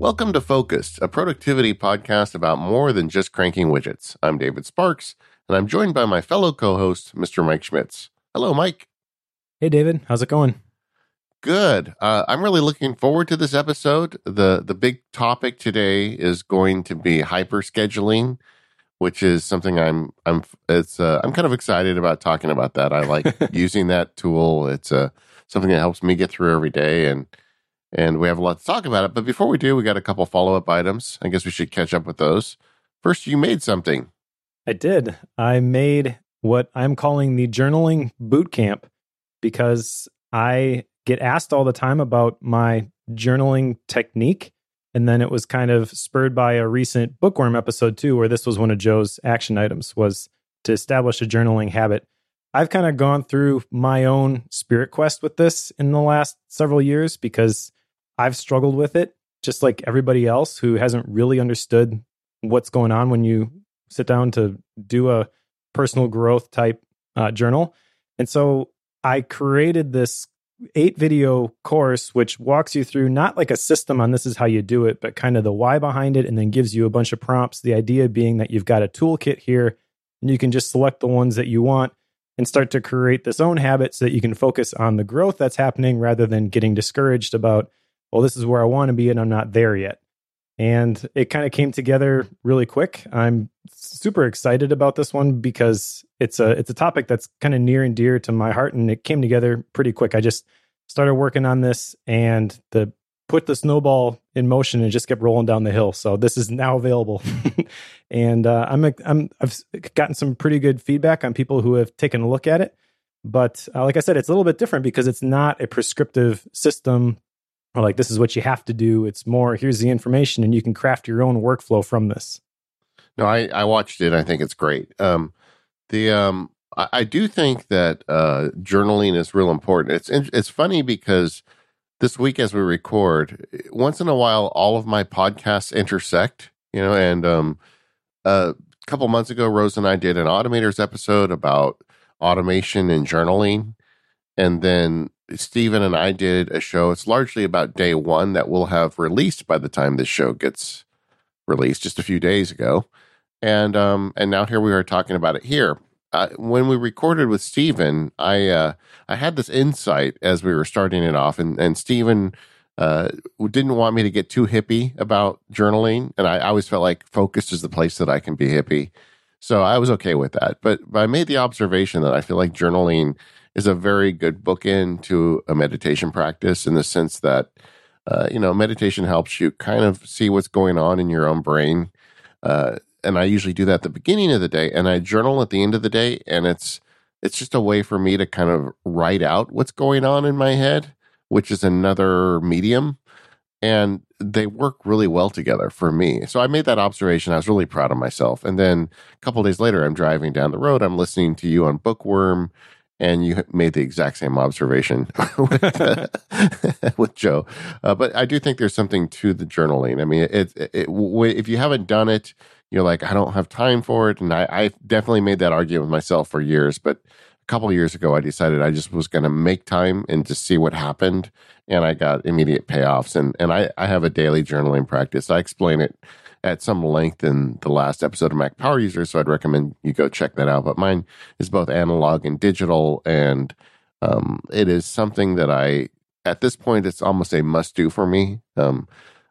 Welcome to Focused, a productivity podcast about more than just cranking widgets. I'm David Sparks, and I'm joined by my fellow co host, Mr. Mike Schmitz. Hello, Mike. Hey, David. How's it going? Good. Uh, I'm really looking forward to this episode. the The big topic today is going to be hyper scheduling, which is something I'm I'm it's uh, I'm kind of excited about talking about that. I like using that tool. It's uh, something that helps me get through every day, and and we have a lot to talk about it. But before we do, we got a couple follow up items. I guess we should catch up with those. First, you made something. I did. I made what I'm calling the journaling boot camp because I get asked all the time about my journaling technique. And then it was kind of spurred by a recent bookworm episode too, where this was one of Joe's action items was to establish a journaling habit. I've kind of gone through my own spirit quest with this in the last several years because I've struggled with it, just like everybody else who hasn't really understood what's going on when you sit down to do a personal growth type uh, journal. And so I created this eight video course, which walks you through not like a system on this is how you do it, but kind of the why behind it, and then gives you a bunch of prompts. The idea being that you've got a toolkit here and you can just select the ones that you want and start to create this own habit so that you can focus on the growth that's happening rather than getting discouraged about well, this is where I want to be and I'm not there yet. And it kind of came together really quick. I'm super excited about this one because it's a it's a topic that's kind of near and dear to my heart and it came together pretty quick. I just started working on this and the put the snowball in motion and just kept rolling down the hill. So this is now available, and uh, I'm I'm I've gotten some pretty good feedback on people who have taken a look at it. But uh, like I said, it's a little bit different because it's not a prescriptive system or like this is what you have to do. It's more here's the information and you can craft your own workflow from this. No, I, I watched it. I think it's great. Um, the um, I, I do think that uh, journaling is real important. It's it's funny because this week as we record, once in a while, all of my podcasts intersect. You know, and um, a couple months ago, Rose and I did an automators episode about automation and journaling, and then Stephen and I did a show. It's largely about day one that we'll have released by the time this show gets released, just a few days ago. And um, and now here we are talking about it here. Uh, when we recorded with Stephen, I uh, I had this insight as we were starting it off, and and Stephen uh, didn't want me to get too hippie about journaling, and I, I always felt like focused is the place that I can be hippie, so I was okay with that. But, but I made the observation that I feel like journaling is a very good bookend to a meditation practice in the sense that, uh, you know, meditation helps you kind of see what's going on in your own brain. Uh, and I usually do that at the beginning of the day, and I journal at the end of the day, and it's it's just a way for me to kind of write out what's going on in my head, which is another medium, and they work really well together for me. So I made that observation. I was really proud of myself. And then a couple days later, I'm driving down the road. I'm listening to you on Bookworm and you made the exact same observation with, with Joe. Uh, but I do think there's something to the journaling. I mean, it, it, it, if you haven't done it, you're like, I don't have time for it. And I, I definitely made that argument with myself for years. But a couple years ago, I decided I just was going to make time and just see what happened. And I got immediate payoffs. And, and I, I have a daily journaling practice. I explain it at some length in the last episode of Mac Power User, so I'd recommend you go check that out. But mine is both analog and digital, and um, it is something that I, at this point, it's almost a must do for me. Um,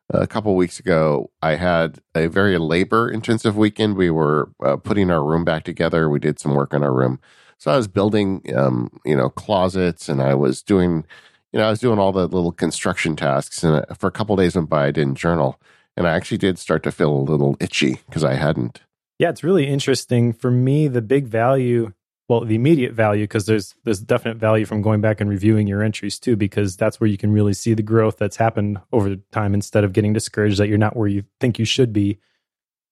a couple weeks ago, I had a very labor intensive weekend. We were uh, putting our room back together. We did some work on our room. So I was building, um, you know, closets and I was doing, you know, I was doing all the little construction tasks. And uh, for a couple days went by, I didn't journal and I actually did start to feel a little itchy because I hadn't. Yeah, it's really interesting for me. The big value, well, the immediate value, because there's there's definite value from going back and reviewing your entries too, because that's where you can really see the growth that's happened over time instead of getting discouraged that you're not where you think you should be.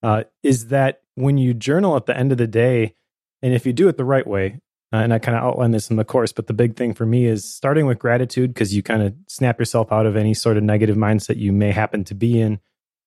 Uh, is that when you journal at the end of the day, and if you do it the right way, uh, and I kind of outline this in the course, but the big thing for me is starting with gratitude because you kind of snap yourself out of any sort of negative mindset you may happen to be in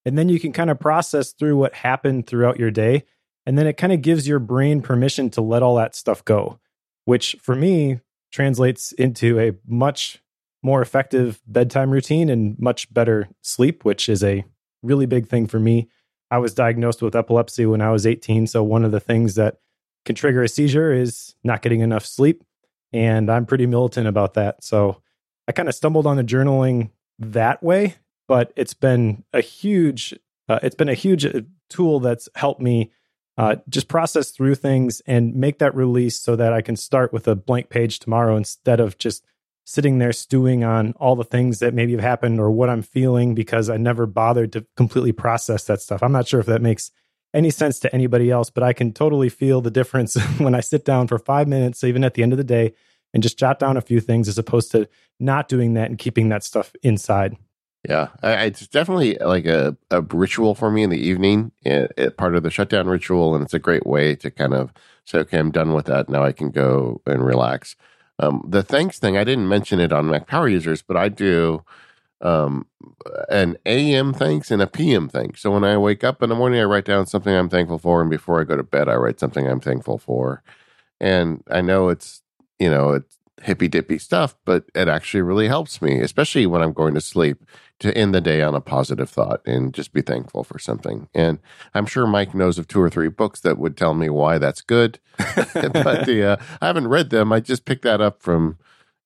and then you can kind of process through what happened throughout your day. And then it kind of gives your brain permission to let all that stuff go, which for me translates into a much more effective bedtime routine and much better sleep, which is a really big thing for me. I was diagnosed with epilepsy when I was 18. So, one of the things that can trigger a seizure is not getting enough sleep. And I'm pretty militant about that. So, I kind of stumbled on the journaling that way, but it's been a huge, uh, it's been a huge uh, tool that's helped me uh, just process through things and make that release so that I can start with a blank page tomorrow instead of just sitting there stewing on all the things that maybe have happened or what I'm feeling because I never bothered to completely process that stuff. I'm not sure if that makes any sense to anybody else, but I can totally feel the difference when I sit down for five minutes, even at the end of the day, and just jot down a few things as opposed to not doing that and keeping that stuff inside. Yeah, it's definitely like a, a ritual for me in the evening, it, it, part of the shutdown ritual, and it's a great way to kind of say, okay, I'm done with that. Now I can go and relax. Um, the thanks thing, I didn't mention it on Mac Power users, but I do um, an AM thanks and a PM thanks. So when I wake up in the morning, I write down something I'm thankful for, and before I go to bed, I write something I'm thankful for. And I know it's you know it's hippy dippy stuff, but it actually really helps me, especially when I'm going to sleep, to end the day on a positive thought and just be thankful for something. And I'm sure Mike knows of two or three books that would tell me why that's good, but the, uh, I haven't read them. I just picked that up from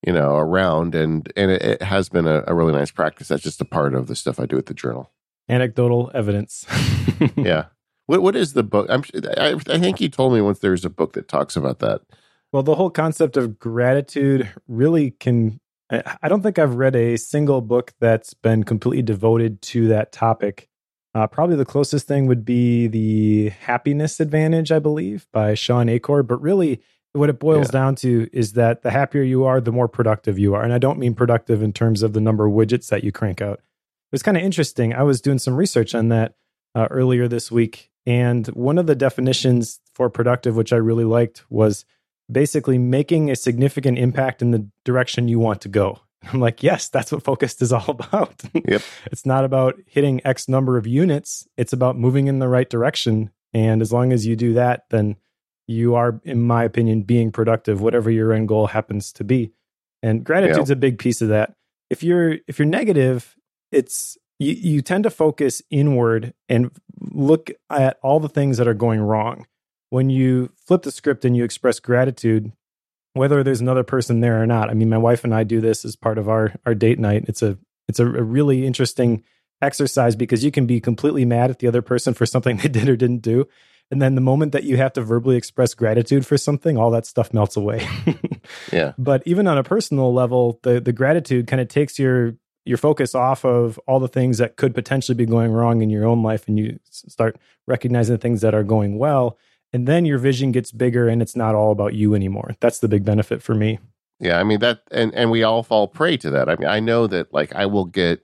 you know around, and and it, it has been a, a really nice practice. That's just a part of the stuff I do at the journal. Anecdotal evidence. yeah. What what is the book? I'm, I, I think you told me once there's a book that talks about that. Well, the whole concept of gratitude really can. I don't think I've read a single book that's been completely devoted to that topic. Uh, probably the closest thing would be The Happiness Advantage, I believe, by Shawn Achor. But really, what it boils yeah. down to is that the happier you are, the more productive you are. And I don't mean productive in terms of the number of widgets that you crank out. It was kind of interesting. I was doing some research on that uh, earlier this week. And one of the definitions for productive, which I really liked, was basically making a significant impact in the direction you want to go. I'm like, yes, that's what focused is all about. Yep. it's not about hitting X number of units, it's about moving in the right direction. And as long as you do that, then you are, in my opinion, being productive, whatever your end goal happens to be. And gratitude's yep. a big piece of that. If you're if you're negative, it's you, you tend to focus inward and look at all the things that are going wrong when you flip the script and you express gratitude, whether there's another person there or not. I mean, my wife and I do this as part of our our date night. It's a it's a, a really interesting exercise because you can be completely mad at the other person for something they did or didn't do. And then the moment that you have to verbally express gratitude for something, all that stuff melts away. yeah. But even on a personal level, the the gratitude kind of takes your your focus off of all the things that could potentially be going wrong in your own life and you start recognizing the things that are going well and then your vision gets bigger and it's not all about you anymore that's the big benefit for me yeah i mean that and and we all fall prey to that i mean i know that like i will get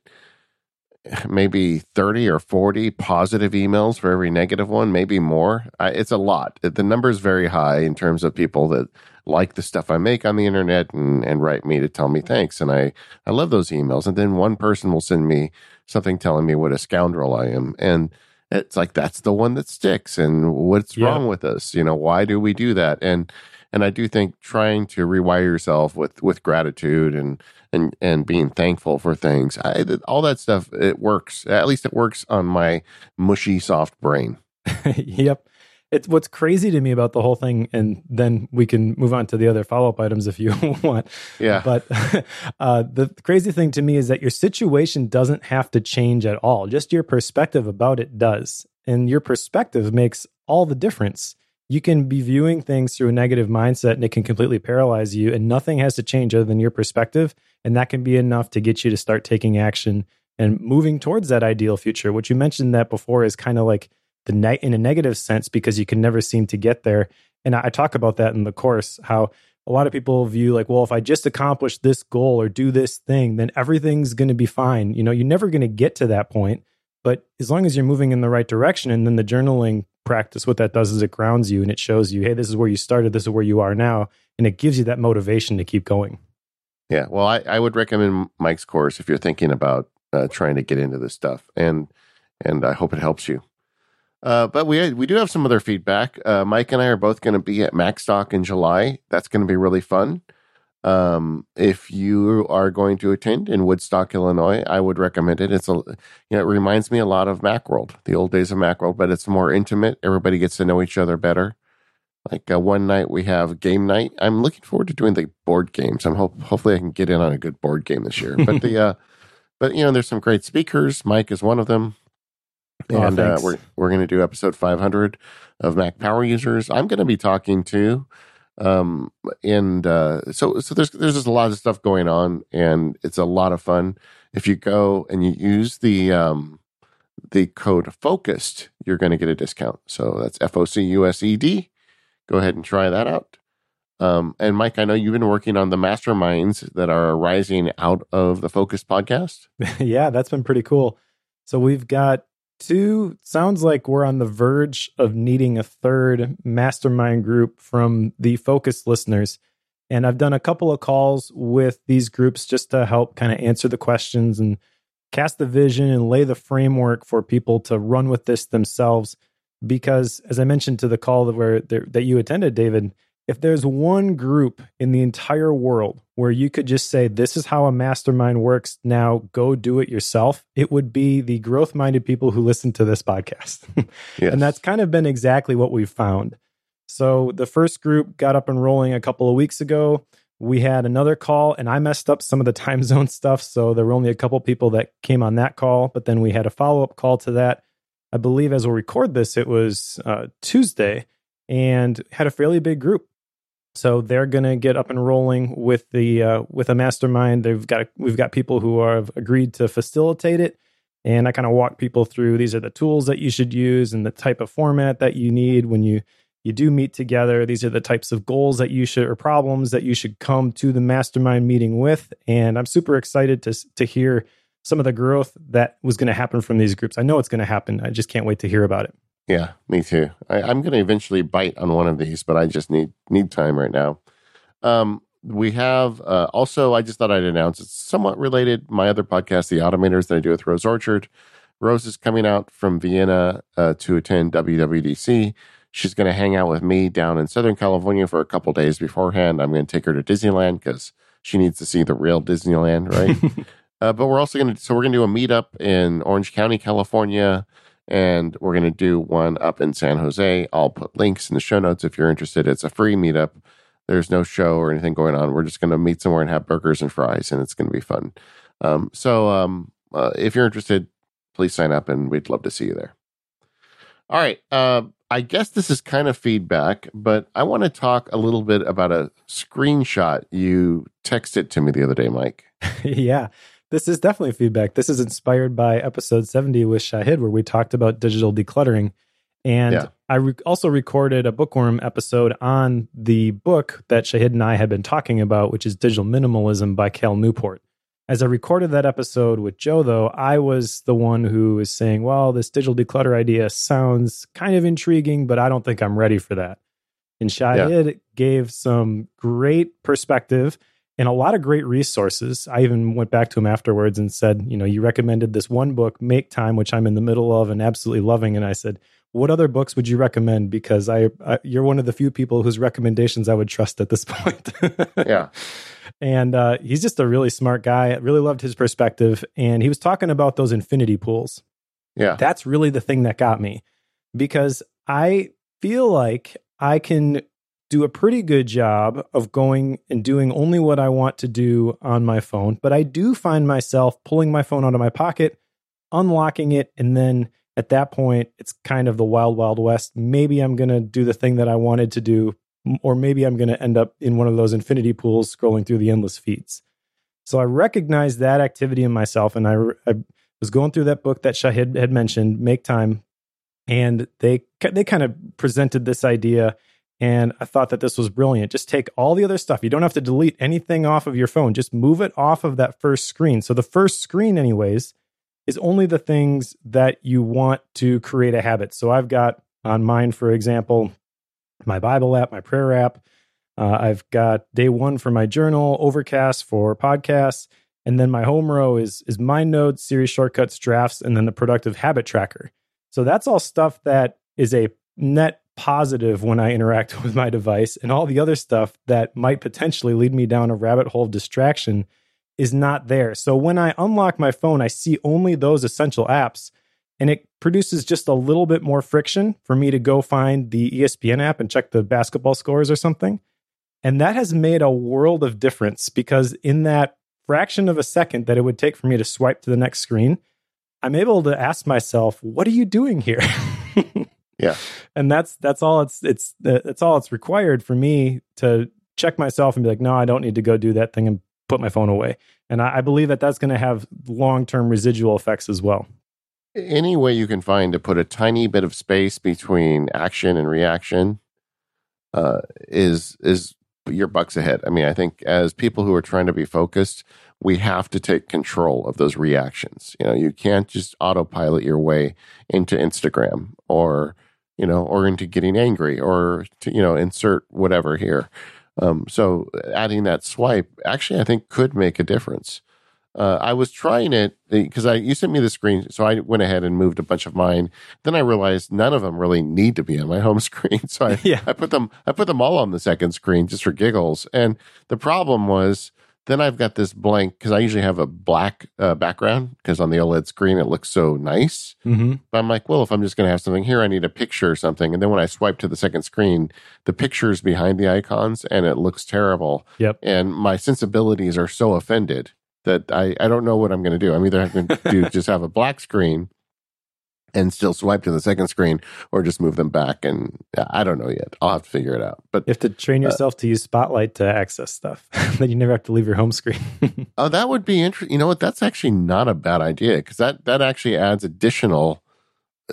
maybe 30 or 40 positive emails for every negative one maybe more. I, it's a lot. The number is very high in terms of people that like the stuff i make on the internet and and write me to tell me thanks. And i i love those emails. And then one person will send me something telling me what a scoundrel i am. And it's like that's the one that sticks. And what's yeah. wrong with us? You know why do we do that? And and i do think trying to rewire yourself with with gratitude and and and being thankful for things I, all that stuff it works at least it works on my mushy soft brain yep it's what's crazy to me about the whole thing, and then we can move on to the other follow up items if you want. Yeah. But uh, the crazy thing to me is that your situation doesn't have to change at all. Just your perspective about it does, and your perspective makes all the difference. You can be viewing things through a negative mindset, and it can completely paralyze you. And nothing has to change other than your perspective, and that can be enough to get you to start taking action and moving towards that ideal future. Which you mentioned that before is kind of like the ne- in a negative sense because you can never seem to get there. And I, I talk about that in the course how a lot of people view like, well, if I just accomplish this goal or do this thing, then everything's going to be fine. You know, you're never going to get to that point. But as long as you're moving in the right direction, and then the journaling practice, what that does is it grounds you and it shows you, hey, this is where you started, this is where you are now. And it gives you that motivation to keep going. Yeah. Well, I, I would recommend Mike's course if you're thinking about uh, trying to get into this stuff. And and I hope it helps you. Uh, but we we do have some other feedback. Uh, Mike and I are both going to be at MacStock in July. That's going to be really fun. Um, if you are going to attend in Woodstock, Illinois, I would recommend it. It's a, you know, it reminds me a lot of Macworld, the old days of Macworld, but it's more intimate. Everybody gets to know each other better. Like uh, one night we have game night. I'm looking forward to doing the board games. I'm hope hopefully I can get in on a good board game this year. But the uh, but you know, there's some great speakers. Mike is one of them, Oh, and uh, we're we're going to do episode 500 of Mac Power Users. I'm going to be talking to, um, and uh, so so there's there's just a lot of stuff going on, and it's a lot of fun. If you go and you use the um, the code focused, you're going to get a discount. So that's F O C U S E D. Go ahead and try that out. Um, and Mike, I know you've been working on the masterminds that are arising out of the Focus podcast. yeah, that's been pretty cool. So we've got two, sounds like we're on the verge of needing a third mastermind group from the focus listeners. And I've done a couple of calls with these groups just to help kind of answer the questions and cast the vision and lay the framework for people to run with this themselves. Because as I mentioned to the call that where that you attended, David, if there's one group in the entire world where you could just say, This is how a mastermind works, now go do it yourself, it would be the growth minded people who listen to this podcast. Yes. and that's kind of been exactly what we've found. So the first group got up and rolling a couple of weeks ago. We had another call, and I messed up some of the time zone stuff. So there were only a couple people that came on that call, but then we had a follow up call to that. I believe as we'll record this, it was uh, Tuesday and had a fairly big group. So they're going to get up and rolling with the uh, with a mastermind. They've got we've got people who have agreed to facilitate it, and I kind of walk people through. These are the tools that you should use and the type of format that you need when you you do meet together. These are the types of goals that you should or problems that you should come to the mastermind meeting with. And I'm super excited to to hear some of the growth that was going to happen from these groups. I know it's going to happen. I just can't wait to hear about it. Yeah, me too. I, I'm going to eventually bite on one of these, but I just need need time right now. Um, we have uh, also. I just thought I'd announce it's somewhat related. My other podcast, The Automators, that I do with Rose Orchard. Rose is coming out from Vienna uh, to attend WWDC. She's going to hang out with me down in Southern California for a couple days beforehand. I'm going to take her to Disneyland because she needs to see the real Disneyland, right? uh, but we're also going to so we're going to do a meetup in Orange County, California and we're going to do one up in San Jose. I'll put links in the show notes if you're interested. It's a free meetup. There's no show or anything going on. We're just going to meet somewhere and have burgers and fries, and it's going to be fun. Um, so, um, uh, if you're interested, please sign up, and we'd love to see you there. All right. Uh, I guess this is kind of feedback, but I want to talk a little bit about a screenshot you texted to me the other day, Mike. yeah, this is definitely feedback. This is inspired by episode 70 with Shahid, where we talked about digital decluttering. And Yeah. I re- also recorded a bookworm episode on the book that Shahid and I had been talking about, which is Digital Minimalism by Cal Newport. As I recorded that episode with Joe, though, I was the one who was saying, well, this digital declutter idea sounds kind of intriguing, but I don't think I'm ready for that. And Shahid gave some great perspective and a lot of great resources. I even went back to him afterwards and said, you know, you recommended this one book, Make Time, which I'm in the middle of and absolutely loving. And I said, what other books would you recommend? Because I, I you're one of the few people whose recommendations I would trust at this point. Yeah. and uh, he's just a really smart guy. I really loved his perspective. And he was talking about those infinity pools. Yeah. That's really the thing that got me because I feel like I can do a pretty good job of going and doing only what I want to do on my phone. But I do find myself pulling my phone out of my pocket, unlocking it, and then at that point, it's kind of the wild, wild west. Maybe I'm going to do the thing that I wanted to do, or maybe I'm going to end up in one of those infinity pools scrolling through the endless feeds. So I recognized that activity in myself, and I, I was going through that book that Shahid had mentioned, Make Time, and they they kind of presented this idea, and I thought that this was brilliant. Just take all the other stuff. You don't have to delete anything off of your phone. Just move it off of that first screen. So the first screen, anyways, is only the things that you want to create a habit. So I've got on mine, for example, my Bible app, my prayer app. Uh, I've got day one for my journal, Overcast for podcasts, and then my home row is is mind notes, Siri shortcuts, drafts, and then the productive habit tracker. So that's all stuff that is a net positive when I interact with my device, and all the other stuff that might potentially lead me down a rabbit hole of distraction is not there. So when I unlock my phone, I see only those essential apps, and it produces just a little bit more friction for me to go find the ESPN app and check the basketball scores or something. And that has made a world of difference because in that fraction of a second that it would take for me to swipe to the next screen, I'm able to ask myself, what are you doing here? yeah. And that's that's all it's it's that's all it's required for me to check myself and be like, no, I don't need to go do that thing and put my phone away. And I, I believe that that's going to have long term residual effects as well. Any way you can find to put a tiny bit of space between action and reaction uh, is is your bucks ahead. I mean, I think as people who are trying to be focused, we have to take control of those reactions. You know, you can't just autopilot your way into Instagram or, you know, or into getting angry or to, you know, insert whatever here. Um, so adding that swipe actually, I think could make a difference. Uh, I was trying it because I you sent me the screen, so I went ahead and moved a bunch of mine. Then I realized none of them really need to be on my home screen, so I yeah. I put them I put them all on the second screen just for giggles. And the problem was then I've got this blank because I usually have a black uh, background because on the OLED screen it looks so nice. Mm-hmm. But I'm like, well, if I'm just going to have something here, I need a picture or something. And then when I swipe to the second screen, the picture's behind the icons and it looks terrible. Yep. And my sensibilities are so offended that I, I don't know what I'm going to do. I'm either going to do just have a black screen and still swipe to the second screen or just move them back. And I don't know yet. I'll have to figure it out. But you have to train uh, yourself uh, to use Spotlight to access stuff. then you never have to leave your home screen. oh, that would be interesting. You know what? That's actually not a bad idea because that, that actually adds additional,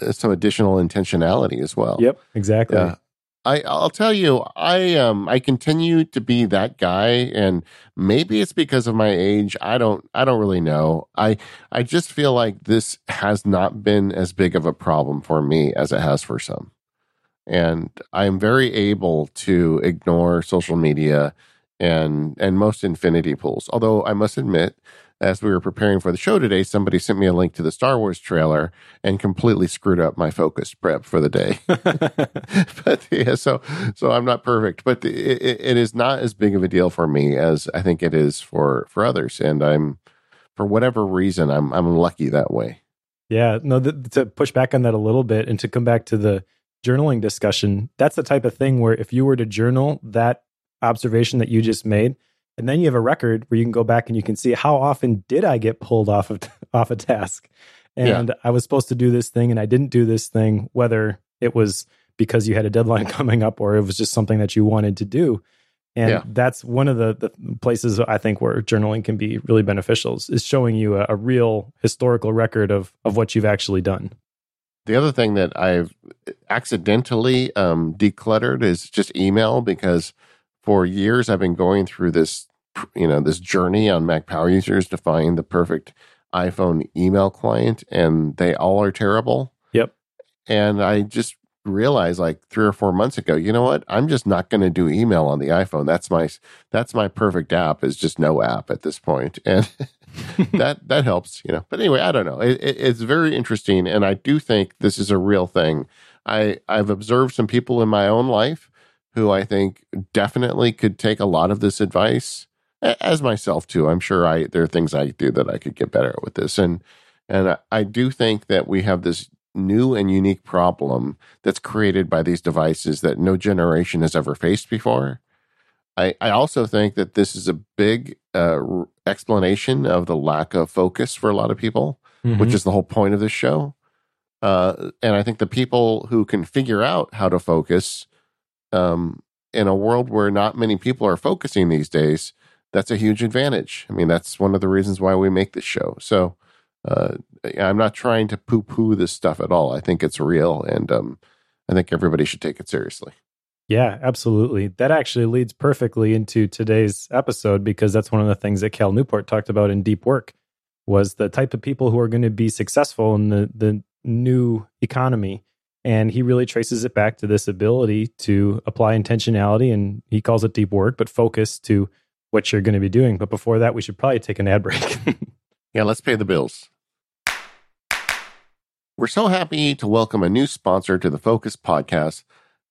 uh, some additional intentionality as well. Yep, exactly. Yeah. I I'll tell you, I um I continue to be that guy, and maybe it's because of my age. I don't I don't really know. I I just feel like this has not been as big of a problem for me as it has for some, and I'm very able to ignore social media and and most infinity pools. Although I must admit, as we were preparing for the show today, somebody sent me a link to the Star Wars trailer and completely screwed up my focus prep for the day. but yeah, so so I'm not perfect, but it, it is not as big of a deal for me as I think it is for for others, and I'm for whatever reason I'm I'm lucky that way. Yeah, no, to push back on that a little bit and to come back to the journaling discussion, that's the type of thing where if you were to journal that observation that you just made and then you have a record where you can go back and you can see how often did I get pulled off of off a task. And yeah. I was supposed to do this thing and I didn't do this thing, whether it was because you had a deadline coming up or it was just something that you wanted to do. And yeah. that's one of the, the places I think where journaling can be really beneficial is showing you a, a real historical record of of what you've actually done. The other thing that I've accidentally um, decluttered is just email because for years I've been going through this, you know, this journey on Mac Power Users to find the perfect iPhone email client, and they all are terrible. Yep. And I just realized like three or four months ago, you know what? I'm just not going to do email on the iPhone. That's my that's my perfect app. Is just no app at this point, and that that helps, you know. But anyway, I don't know. It, it, it's very interesting, and I do think this is a real thing. I I've observed some people in my own life who I think definitely could take a lot of this advice, as myself too. I'm sure I there are things I do that I could get better at with this, and and I do think that we have this new and unique problem that's created by these devices that no generation has ever faced before. I, I also think that this is a big uh, explanation of the lack of focus for a lot of people, mm-hmm. which is the whole point of this show. Uh, and I think the people who can figure out how to focus um, in a world where not many people are focusing these days, that's a huge advantage. I mean, that's one of the reasons why we make this show. So uh, I'm not trying to poo poo this stuff at all. I think it's real, and um, I think everybody should take it seriously. Yeah, absolutely. That actually leads perfectly into today's episode because that's one of the things that Cal Newport talked about in Deep Work was the type of people who are going to be successful in the the new economy and he really traces it back to this ability to apply intentionality, and he calls it deep work, but focus to what you're going to be doing. But before that, we should probably take an ad break. yeah, let's pay the bills. We're so happy to welcome a new sponsor to the Focus podcast,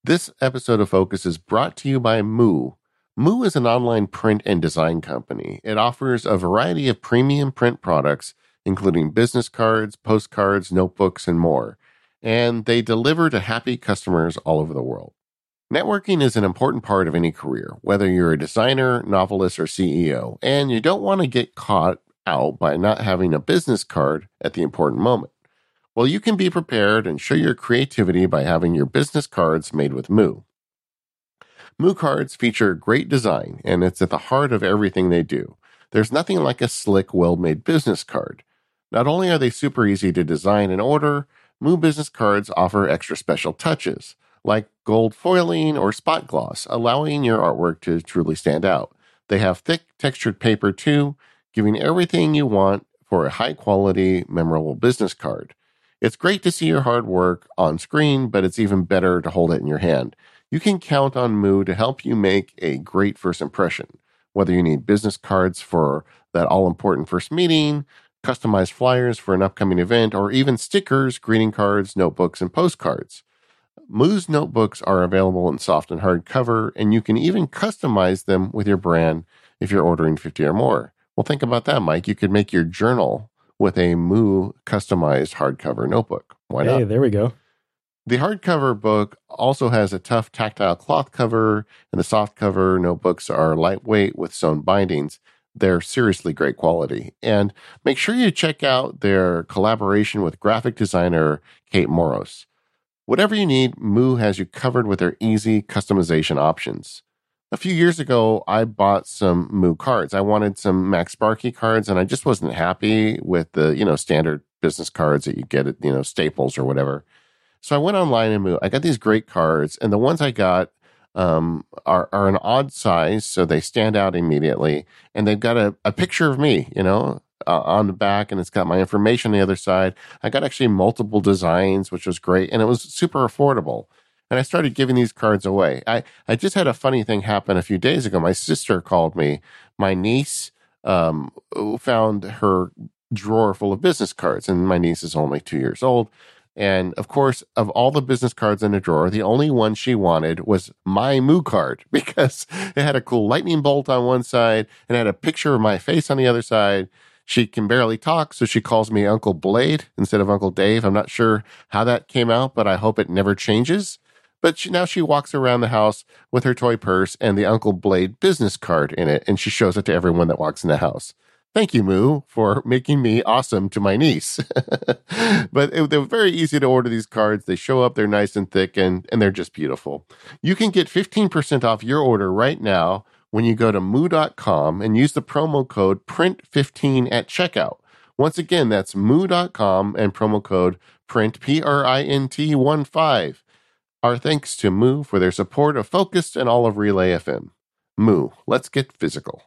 This episode of Focus is brought to you by Moo. Moo is an online print and design company. It offers a variety of premium print products, including business cards, postcards, notebooks, and more. And they deliver to happy customers all over the world. Networking is an important part of any career, whether you're a designer, novelist, or CEO, and you don't want to get caught out by not having a business card at the important moment. Well, you can be prepared and show your creativity by having your business cards made with Moo. Moo cards feature great design, and it's at the heart of everything they do. There's nothing like a slick, well made business card. Not only are they super easy to design and order, Moo business cards offer extra special touches, like gold foiling or spot gloss, allowing your artwork to truly stand out. They have thick, textured paper too, giving everything you want for a high quality, memorable business card. It's great to see your hard work on screen, but it's even better to hold it in your hand. You can count on Moo to help you make a great first impression. Whether you need business cards for that all important first meeting, customized flyers for an upcoming event, or even stickers, greeting cards, notebooks, and postcards. Moo's notebooks are available in soft and hard cover, and you can even customize them with your brand if you're ordering 50 or more. Well, think about that, Mike. You could make your journal with a Moo customized hardcover notebook. Why not? Hey, there we go. The hardcover book also has a tough tactile cloth cover, and the soft cover notebooks are lightweight with sewn bindings. They're seriously great quality. And make sure you check out their collaboration with graphic designer Kate Moross. Whatever you need, Moo has you covered with their easy customization options a few years ago, I bought some Moo cards. I wanted some MacSparky cards, and I just wasn't happy with the you know standard business cards that you get at you know Staples or whatever. So I went online and Moo. I got these great cards, and the ones I got um, are are an odd size, so they stand out immediately, and they've got a, a picture of me, you know, uh, on the back, and it's got my information on the other side. I got actually multiple designs, which was great, and it was super affordable and I started giving these cards away. I, I just had a funny thing happen a few days ago. My sister called me. My niece um, found her drawer full of business cards, and my niece is only two years old. And of course, of all the business cards in the drawer, the only one she wanted was my Moo card because it had a cool lightning bolt on one side and had a picture of my face on the other side. She can barely talk, so she calls me Uncle Blade instead of Uncle Dave. I'm not sure how that came out, but I hope it never changes. But she, now she walks around the house with her toy purse and the Uncle Blade business card in it, and she shows it to everyone that walks in the house. Thank you, Moo, for making me awesome to my niece. but it, they're very easy to order these cards. They show up, they're nice and thick, and, and they're just beautiful. You can get 15% off your order right now when you go to moo.com and use the promo code PRINT15 at checkout. Once again, that's moo.com and promo code PRINT, P R I N T 1 5. Our thanks to Moo for their support of Focused and all of Relay FM. Moo, let's get physical.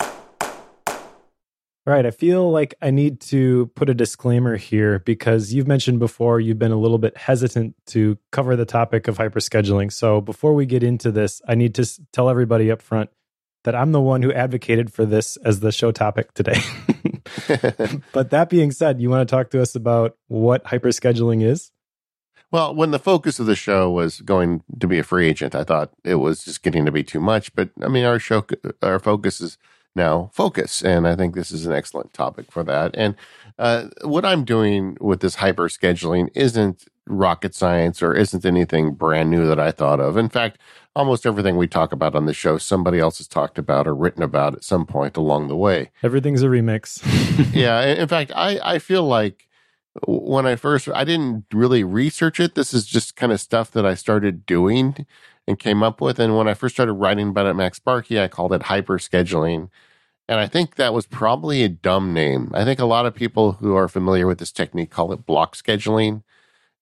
All right, I feel like I need to put a disclaimer here because you've mentioned before you've been a little bit hesitant to cover the topic of hyperscheduling. So before we get into this, I need to tell everybody up front that I'm the one who advocated for this as the show topic today. but that being said, you want to talk to us about what hyperscheduling is? Well, when the focus of the show was going to be a free agent, I thought it was just getting to be too much. But I mean, our show, our focus is now focus, and I think this is an excellent topic for that. And uh, what I'm doing with this hyper scheduling isn't rocket science or isn't anything brand new that I thought of. In fact, almost everything we talk about on the show, somebody else has talked about or written about at some point along the way. Everything's a remix. yeah. In fact, I, I feel like when I first, I didn't really research it. This is just kind of stuff that I started doing and came up with. And when I first started writing about it, MacSparky, I called it hyper scheduling. And I think that was probably a dumb name. I think a lot of people who are familiar with this technique call it block scheduling.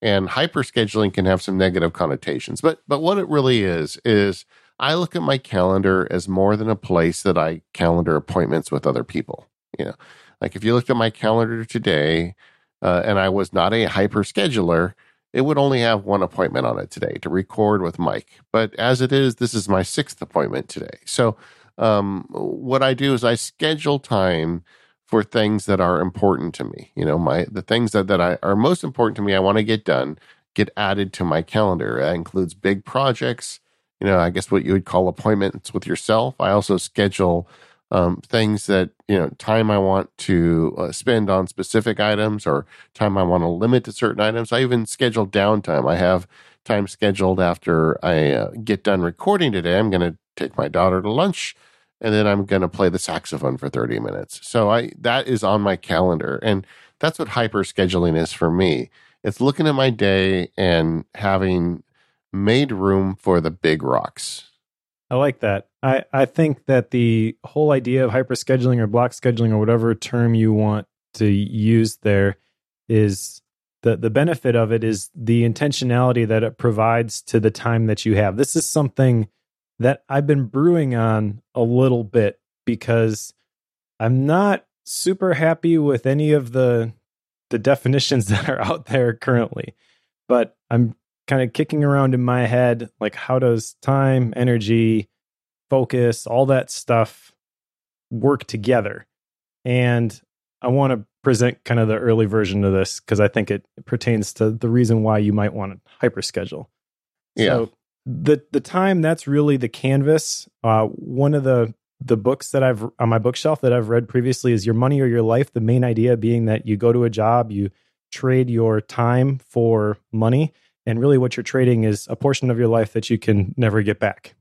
And hyper scheduling can have some negative connotations. But but what it really is is I look at my calendar as more than a place that I calendar appointments with other people. You know, like if you looked at my calendar today, uh, and I was not a hyper scheduler, it would only have one appointment on it today to record with Mike. But as it is, this is my sixth appointment today. So, um, what I do is I schedule time for things that are important to me. You know, my the things that, that I, are most important to me, I want to get done, get added to my calendar. That includes big projects, you know, I guess what you would call appointments with yourself. I also schedule um, things that, you know, time I want to uh, spend on specific items or time I want to limit to certain items. I even schedule downtime. I have time scheduled after I uh, get done recording today. I'm going to take my daughter to lunch and then I'm going to play the saxophone for 30 minutes. So I that is on my calendar and that's what hyper scheduling is for me. It's looking at my day and having made room for the big rocks. I like that. I, I think that the whole idea of hyper scheduling or block scheduling or whatever term you want to use there is the the benefit of it is the intentionality that it provides to the time that you have. This is something that I've been brewing on a little bit because I'm not super happy with any of the the definitions that are out there currently. But I'm kind of kicking around in my head like how does time, energy, focus, all that stuff work together? And I want to present kind of the early version of this because I think it pertains to the reason why you might want to hyperschedule. Yeah. So the the time that's really the canvas. Uh, one of the the books that I've on my bookshelf that I've read previously is Your Money or Your Life. The main idea being that you go to a job, you trade your time for money, and really what you're trading is a portion of your life that you can never get back.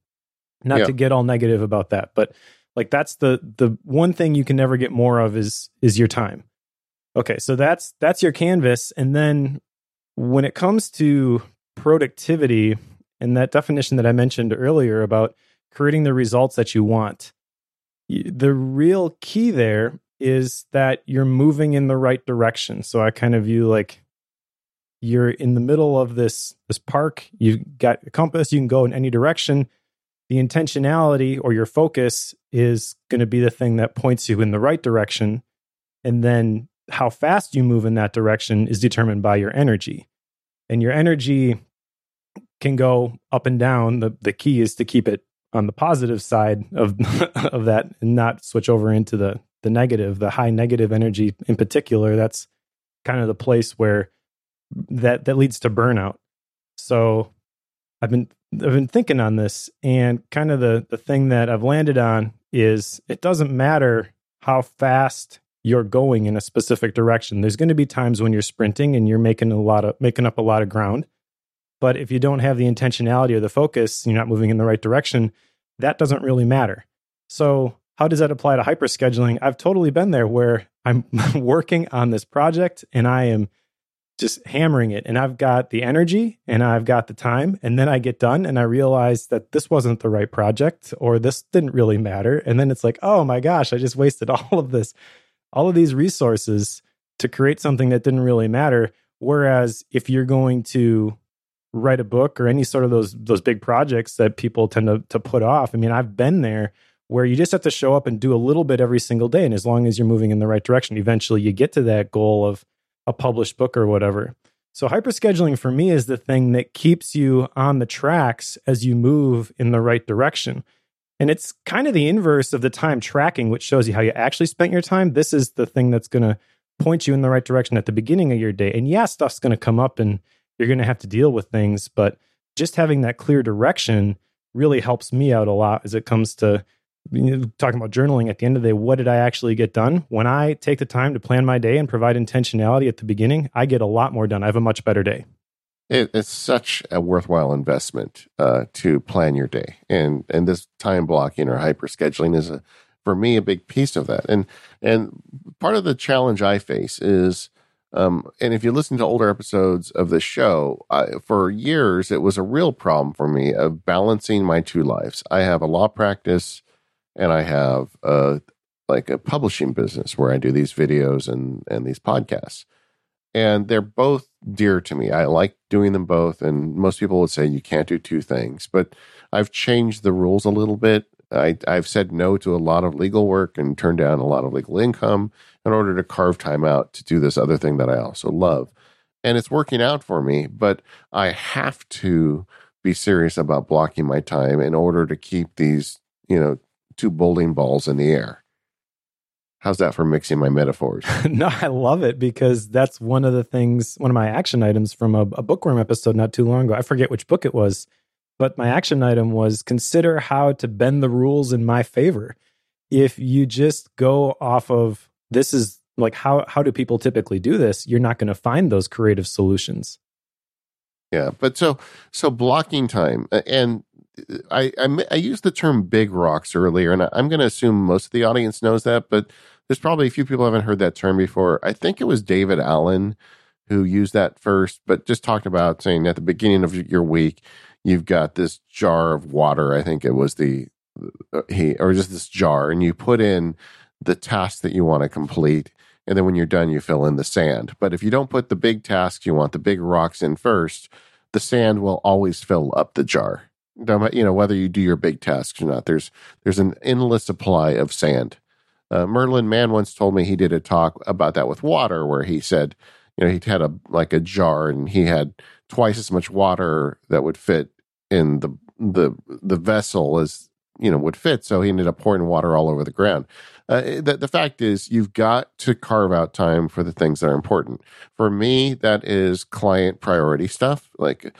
Not yeah. to get all negative about that, but like that's the the one thing you can never get more of is is your time. Okay, so that's that's your canvas and then when it comes to productivity and that definition that I mentioned earlier about creating the results that you want the real key there is that you're moving in the right direction. So I kind of view like you're in the middle of this this park, you've got a compass, you can go in any direction. The intentionality or your focus is going to be the thing that points you in the right direction. And then how fast you move in that direction is determined by your energy. And your energy can go up and down. The the key is to keep it on the positive side of of that and not switch over into the the negative, the high negative energy in particular. That's kind of the place where that that leads to burnout. So I've been I've been thinking on this and kind of the the thing that I've landed on is it doesn't matter how fast you're going in a specific direction. There's going to be times when you're sprinting and you're making a lot of making up a lot of ground. But if you don't have the intentionality or the focus, you're not moving in the right direction, that doesn't really matter. So, how does that apply to hyperscheduling? I've totally been there where I'm working on this project and I am just hammering it and I've got the energy and I've got the time and then I get done and I realize that this wasn't the right project or this didn't really matter and then it's like, "Oh my gosh, I just wasted all of this all of these resources to create something that didn't really matter." Whereas if you're going to write a book or any sort of those those big projects that people tend to to put off. I mean, I've been there where you just have to show up and do a little bit every single day and as long as you're moving in the right direction, eventually you get to that goal of a published book or whatever. So hyperscheduling for me is the thing that keeps you on the tracks as you move in the right direction. And it's kind of the inverse of the time tracking, which shows you how you actually spent your time. This is the thing that's going to point you in the right direction at the beginning of your day. And yeah, stuff's going to come up and you're going to have to deal with things. But just having that clear direction really helps me out a lot as it comes to you know, talking about journaling at the end of the day. What did I actually get done? When I take the time to plan my day and provide intentionality at the beginning, I get a lot more done. I have a much better day. It, it's such a worthwhile investment uh, to plan your day, and and this time blocking or hyper scheduling is a, for me a big piece of that. And and part of the challenge I face is um, and if you listen to older episodes of the show, I, for years it was a real problem for me of balancing my two lives. I have a law practice, and I have a like a publishing business where I do these videos and and these podcasts, and they're both dear to me. I like doing them both, and most people would say you can't do two things, but I've changed the rules a little bit. I, I've said no to a lot of legal work and turned down a lot of legal income in order to carve time out to do this other thing that I also love. And it's working out for me, but I have to be serious about blocking my time in order to keep these, you know, two bowling balls in the air. How's that for mixing my metaphors? no, I love it because that's one of the things, one of my action items from a, a bookworm episode not too long ago. I forget which book it was, but my action item was consider how to bend the rules in my favor. If you just go off of this is like how how do people typically do this, you're not going to find those creative solutions. Yeah, but so so blocking time and uh, I, I, I used the term big rocks earlier, and I'm going to assume most of the audience knows that, but there's probably a few people haven't heard that term before. I think it was David Allen who used that first, but just talked about saying at the beginning of your week, you've got this jar of water. I think it was the uh, he or just this jar, and you put in the task that you want to complete, and then when you're done, you fill in the sand. But if you don't put the big tasks, you want the big rocks in first, the sand will always fill up the jar you know whether you do your big tasks or not there's there's an endless supply of sand uh, merlin mann once told me he did a talk about that with water where he said you know he had a like a jar and he had twice as much water that would fit in the the the vessel as you know would fit so he ended up pouring water all over the ground uh, the, the fact is you've got to carve out time for the things that are important for me that is client priority stuff like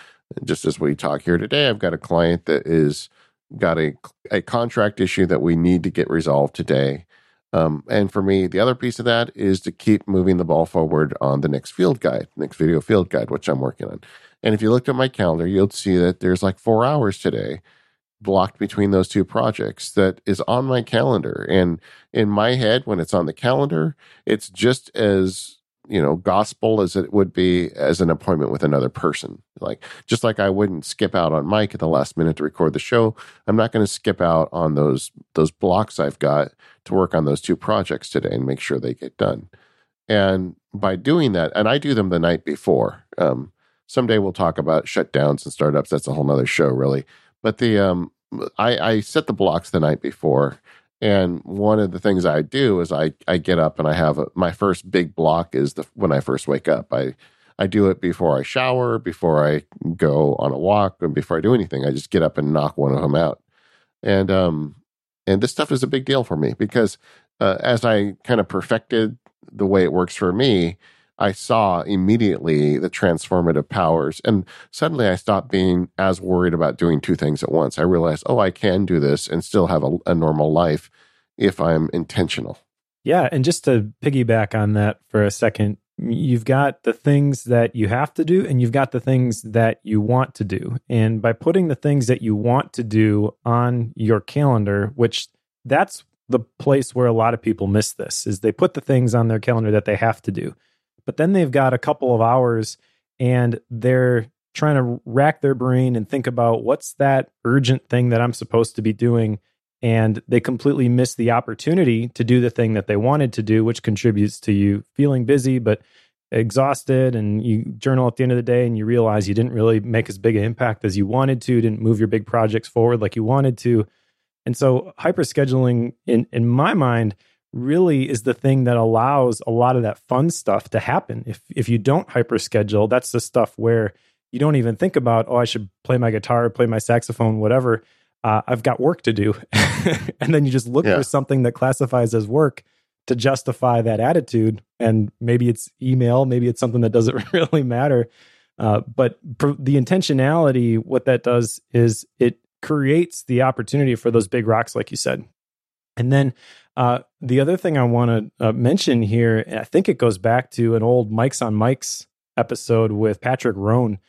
just as we talk here today, I've got a client that is got a a contract issue that we need to get resolved today. Um, and for me, the other piece of that is to keep moving the ball forward on the next field guide, next video field guide, which I'm working on. And if you looked at my calendar, you'll see that there's like four hours today blocked between those two projects that is on my calendar. And in my head, when it's on the calendar, it's just as you know gospel as it would be as an appointment with another person like just like i wouldn't skip out on mike at the last minute to record the show i'm not going to skip out on those those blocks i've got to work on those two projects today and make sure they get done and by doing that and i do them the night before um, someday we'll talk about shutdowns and startups that's a whole nother show really but the um, I, I set the blocks the night before and one of the things I do is I, I get up and I have a, my first big block is the when I first wake up. I I do it before I shower, before I go on a walk, and before I do anything. I just get up and knock one of them out. And um and this stuff is a big deal for me because uh, as I kind of perfected the way it works for me, I saw immediately the transformative powers. And suddenly I stopped being as worried about doing two things at once. I realized, oh, I can do this and still have a, a normal life if I'm intentional. Yeah. And just to piggyback on that for a second, you've got the things that you have to do and you've got the things that you want to do. And by putting the things that you want to do on your calendar, which that's the place where a lot of people miss this is they put the things on their calendar that they have to do but then they've got a couple of hours and they're trying to rack their brain and think about what's that urgent thing that I'm supposed to be doing. And they completely miss the opportunity to do the thing that they wanted to do, which contributes to you feeling busy, but exhausted. And you journal at the end of the day and you realize you didn't really make as big an impact as you wanted to, didn't move your big projects forward like you wanted to. And so hyper scheduling in, in my mind, really is the thing that allows a lot of that fun stuff to happen. If if you don't hyper schedule, that's the stuff where you don't even think about, oh, I should play my guitar, play my saxophone, whatever. Uh, I've got work to do, and then you just look yeah. for something that classifies as work to justify that attitude. And maybe it's email, maybe it's something that doesn't really matter. Uh, but pr- the intentionality, what that does is it creates the opportunity for those big rocks, like you said. And then uh, the other thing I want to uh, mention here, I think it goes back to an old Mikes on Mics episode with Patrick Rhone.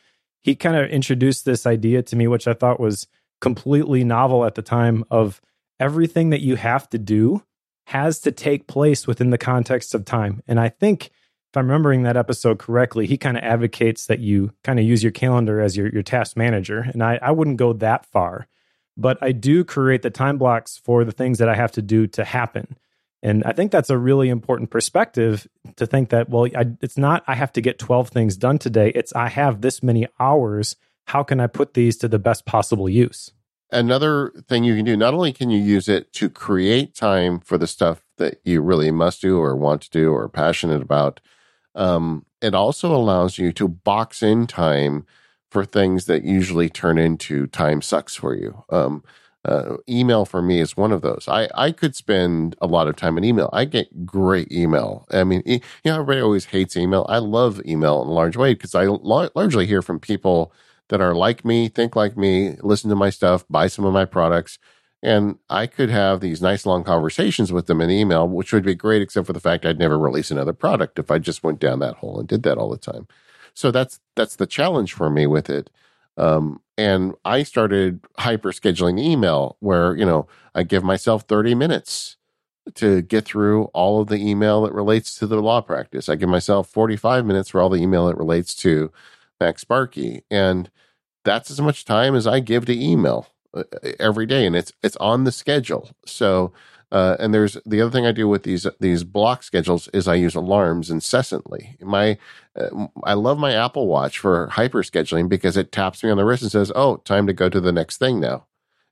He kind of introduced this idea to me, which I thought was completely novel at the time of everything that you have to do has to take place within the context of time. And I think if I'm remembering that episode correctly, he kind of advocates that you kind of use your calendar as your, your task manager. And I, I wouldn't go that far but I do create the time blocks for the things that I have to do to happen. And I think that's a really important perspective to think that, well, I, it's not I have to get 12 things done today. It's I have this many hours. How can I put these to the best possible use? Another thing you can do, not only can you use it to create time for the stuff that you really must do or want to do or are passionate about, um, it also allows you to box in time for things that usually turn into time sucks for you. Um, uh, email for me is one of those. I, I could spend a lot of time in email. I get great email. I mean, you know, everybody always hates email. I love email in a large way because I largely hear from people that are like me, think like me, listen to my stuff, buy some of my products. And I could have these nice long conversations with them in email, which would be great, except for the fact I'd never release another product if I just went down that hole and did that all the time. So that's that's the challenge for me with it. Um, and I started hyper scheduling email where, you know, I give myself 30 minutes to get through all of the email that relates to the law practice. I give myself 45 minutes for all the email that relates to MacSparky. And that's as much time as I give to email uh, every day. And it's, it's on the schedule. So, uh, and there's the other thing I do with these these block schedules is I use alarms incessantly. My uh, I love my Apple Watch for hyper scheduling because it taps me on the wrist and says, "Oh, time to go to the next thing now."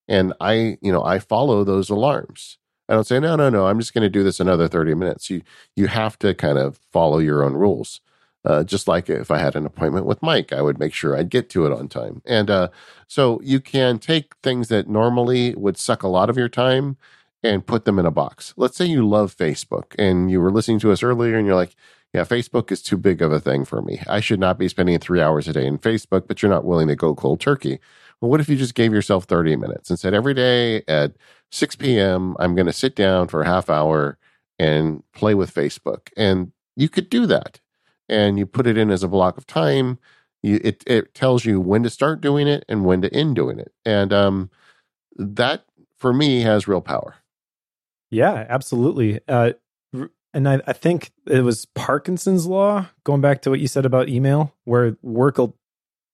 And I, you know, I follow those alarms. I don't say, "No, no, no, I'm just going to do this another 30 minutes." You you have to kind of follow your own rules. Uh, just like if I had an appointment with Mike, I would make sure I'd get to it on time. And uh, so you can take things that normally would suck a lot of your time and put them in a box. Let's say you love Facebook and you were listening to us earlier and you're like, yeah, Facebook is too big of a thing for me. I should not be spending three hours a day in Facebook, but you're not willing to go cold turkey. Well, what if you just gave yourself 30 minutes and said every day at 6 p.m., I'm going to sit down for a half hour and play with Facebook? And you could do that. And you put it in as a block of time. You, it, it tells you when to start doing it and when to end doing it. And um, that, for me, has real power. Yeah, absolutely. Uh, and I, I, think it was Parkinson's law, going back to what you said about email, where work will,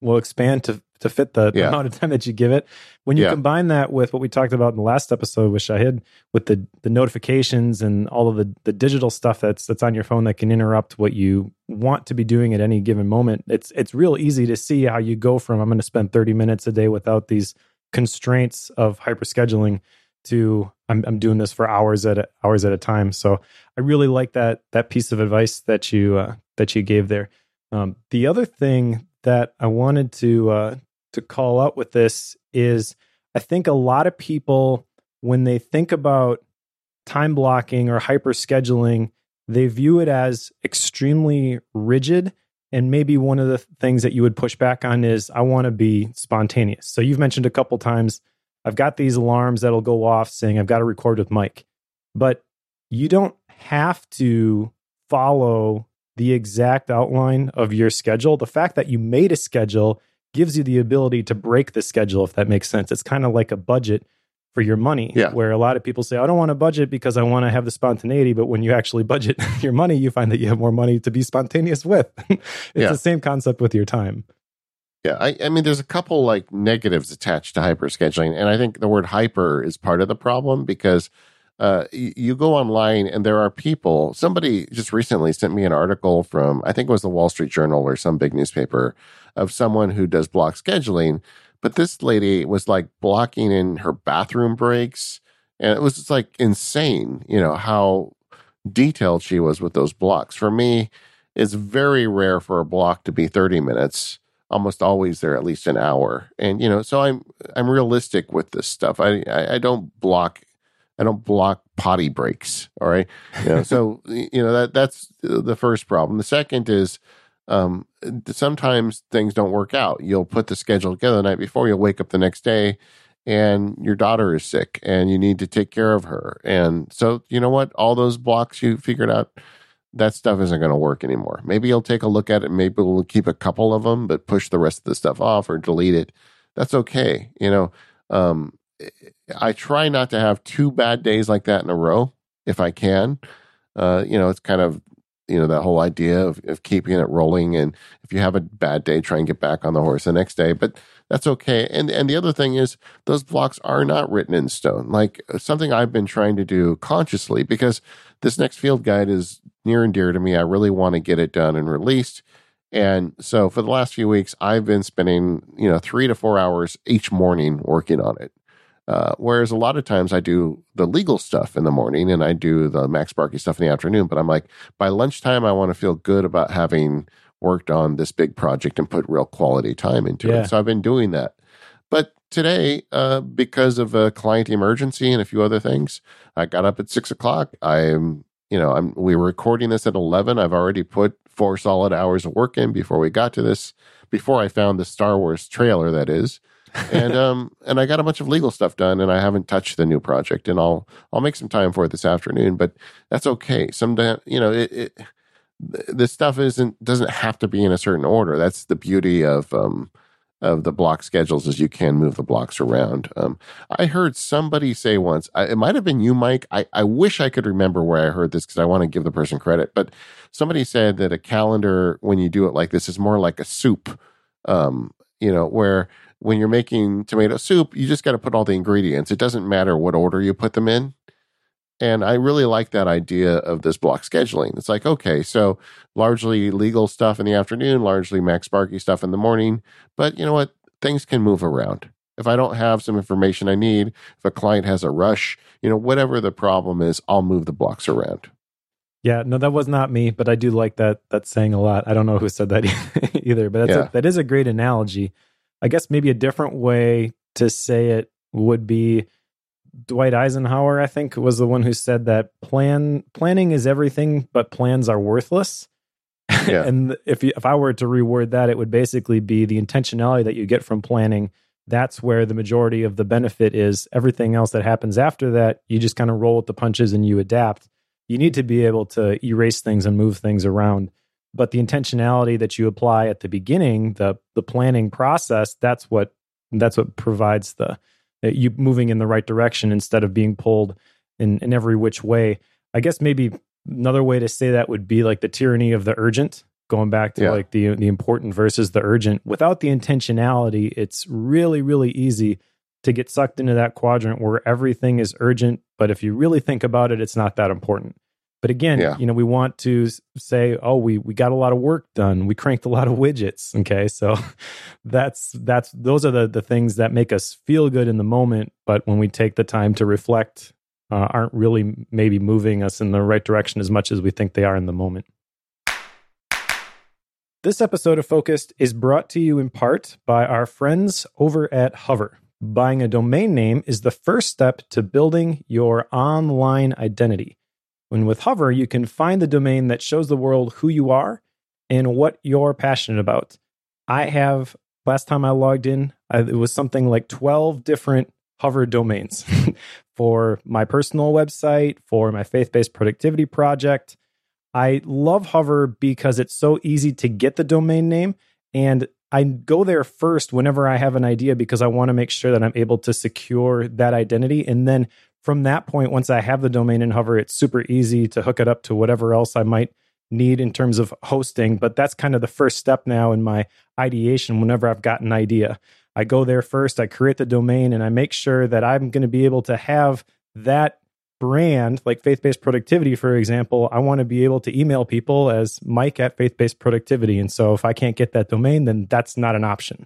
will expand to, to fit the, yeah. amount of time that you give it. When you yeah. combine that with what we talked about in the last episode with Shahid, with the, the notifications and all of the, the digital stuff that's that's on your phone that can interrupt what you want to be doing at any given moment, it's it's real easy to see how you go from I'm going to spend 30 minutes a day without these constraints of hyper scheduling to I'm, I'm doing this for hours at a, hours at a time. So I really like that that piece of advice that you uh, that you gave there. Um, the other thing that I wanted to uh, to call out with this is I think a lot of people when they think about time blocking or hyper scheduling, they view it as extremely rigid. And maybe one of the things that you would push back on is I want to be spontaneous. So you've mentioned a couple times I've got these alarms that'll go off saying I've got to record with Mike. But you don't have to follow the exact outline of your schedule. The fact that you made a schedule gives you the ability to break the schedule, if that makes sense. It's kind of like a budget for your money, yeah. where a lot of people say, I don't want to budget because I want to have the spontaneity. But when you actually budget your money, you find that you have more money to be spontaneous with. it's yeah. the same concept with your time. Yeah, I, I mean, there's a couple like negatives attached to hyper scheduling, and I think the word hyper is part of the problem because uh, you, you go online and there are people. Somebody just recently sent me an article from I think it was the Wall Street Journal or some big newspaper of someone who does block scheduling, but this lady was like blocking in her bathroom breaks, and it was just like insane. You know how detailed she was with those blocks. For me, it's very rare for a block to be 30 minutes almost always there at least an hour. And you know, so I'm I'm realistic with this stuff. I I, I don't block I don't block potty breaks. All right, you know, so you know that that's the first problem. The second is um, sometimes things don't work out. You'll put the schedule together the night before. You'll wake up the next day, and your daughter is sick, and you need to take care of her. And so you know what? All those blocks you figured out that stuff isn't going to work anymore. Maybe you'll take a look at it. Maybe we'll keep a couple of them, but push the rest of the stuff off or delete it. That's okay. You know, um, I try not to have two bad days like that in a row if I can. Uh, you know, it's kind of you know that whole idea of, of keeping it rolling and if you have a bad day try and get back on the horse the next day but that's okay and and the other thing is those blocks are not written in stone like something i've been trying to do consciously because this next field guide is near and dear to me i really want to get it done and released and so for the last few weeks i've been spending you know 3 to 4 hours each morning working on it uh, whereas a lot of times I do the legal stuff in the morning and I do the MacSparky stuff in the afternoon. But I'm like, by lunchtime, I want to feel good about having worked on this big project and put real quality time into yeah. it. So I've been doing that. But today, uh, because of a client emergency and a few other things, I got up at six o'clock. I'm, you know, I'm, we were recording this at 11. I've already put four solid hours of work in before we got to this, before I found the Star Wars trailer, that is. and um and I got a bunch of legal stuff done and I haven't touched the new project and I'll I'll make some time for it this afternoon but that's okay sometime you know it, it this stuff isn't doesn't have to be in a certain order that's the beauty of um of the block schedules is you can move the blocks around. Um, I heard somebody say once, I, it might have been you, Mike. I, I wish I could remember where I heard this because I want to give the person credit. But somebody said that a calendar, when you do it like this, is more like a soup. Um, you know, where when you're making tomato soup, you just got to put all the ingredients. It doesn't matter what order you put them in. And I really like that idea of this block scheduling. It's like, okay, so largely legal stuff in the afternoon, largely MacSparky stuff in the morning. But you know what? Things can move around. If I don't have some information I need, if a client has a rush, you know, whatever the problem is, I'll move the blocks around. Yeah, no, that was not me, but I do like that that saying a lot. I don't know who said that either, but that's Yeah. a, that is a great analogy. I guess maybe a different way to say it would be Dwight Eisenhower, I think, was the one who said that plan planning is everything, but plans are worthless. Yeah. and if you, if I were to reword that, it would basically be the intentionality that you get from planning. That's where the majority of the benefit is. Everything else that happens after that, you just kind of roll with the punches and you adapt. You need to be able to erase things and move things around. But the intentionality that you apply at the beginning, the the planning process, that's what that's what provides the Uh, you moving in the right direction instead of being pulled in, in every which way. I guess maybe another way to say that would be like the tyranny of the urgent, going back to Yeah. like the the important versus the urgent. Without the intentionality, it's really, really easy to get sucked into that quadrant where everything is urgent, but if you really think about it, it's not that important. But again, Yeah. you know, we want to say, "Oh, we we got a lot of work done. We cranked a lot of widgets." Okay, so that's that's those are the the things that make us feel good in the moment. But when we take the time to reflect, uh, aren't really maybe moving us in the right direction as much as we think they are in the moment. This episode of Focused is brought to you in part by our friends over at Hover. Buying a domain name is the first step to building your online identity. When with Hover, you can find the domain that shows the world who you are and what you're passionate about. I have, last time I logged in, I, it was something like 12 different Hover domains for my personal website, for my faith based productivity project. I love Hover because it's so easy to get the domain name. And I go there first whenever I have an idea because I want to make sure that I'm able to secure that identity. And then from that point, once I have the domain in Hover, it's super easy to hook it up to whatever else I might need in terms of hosting. But that's kind of the first step now in my ideation whenever I've got an idea. I go there first, I create the domain, and I make sure that I'm going to be able to have that brand, like faith based productivity, for example. I want to be able to email people as Mike at faith based productivity. And so if I can't get that domain, then that's not an option.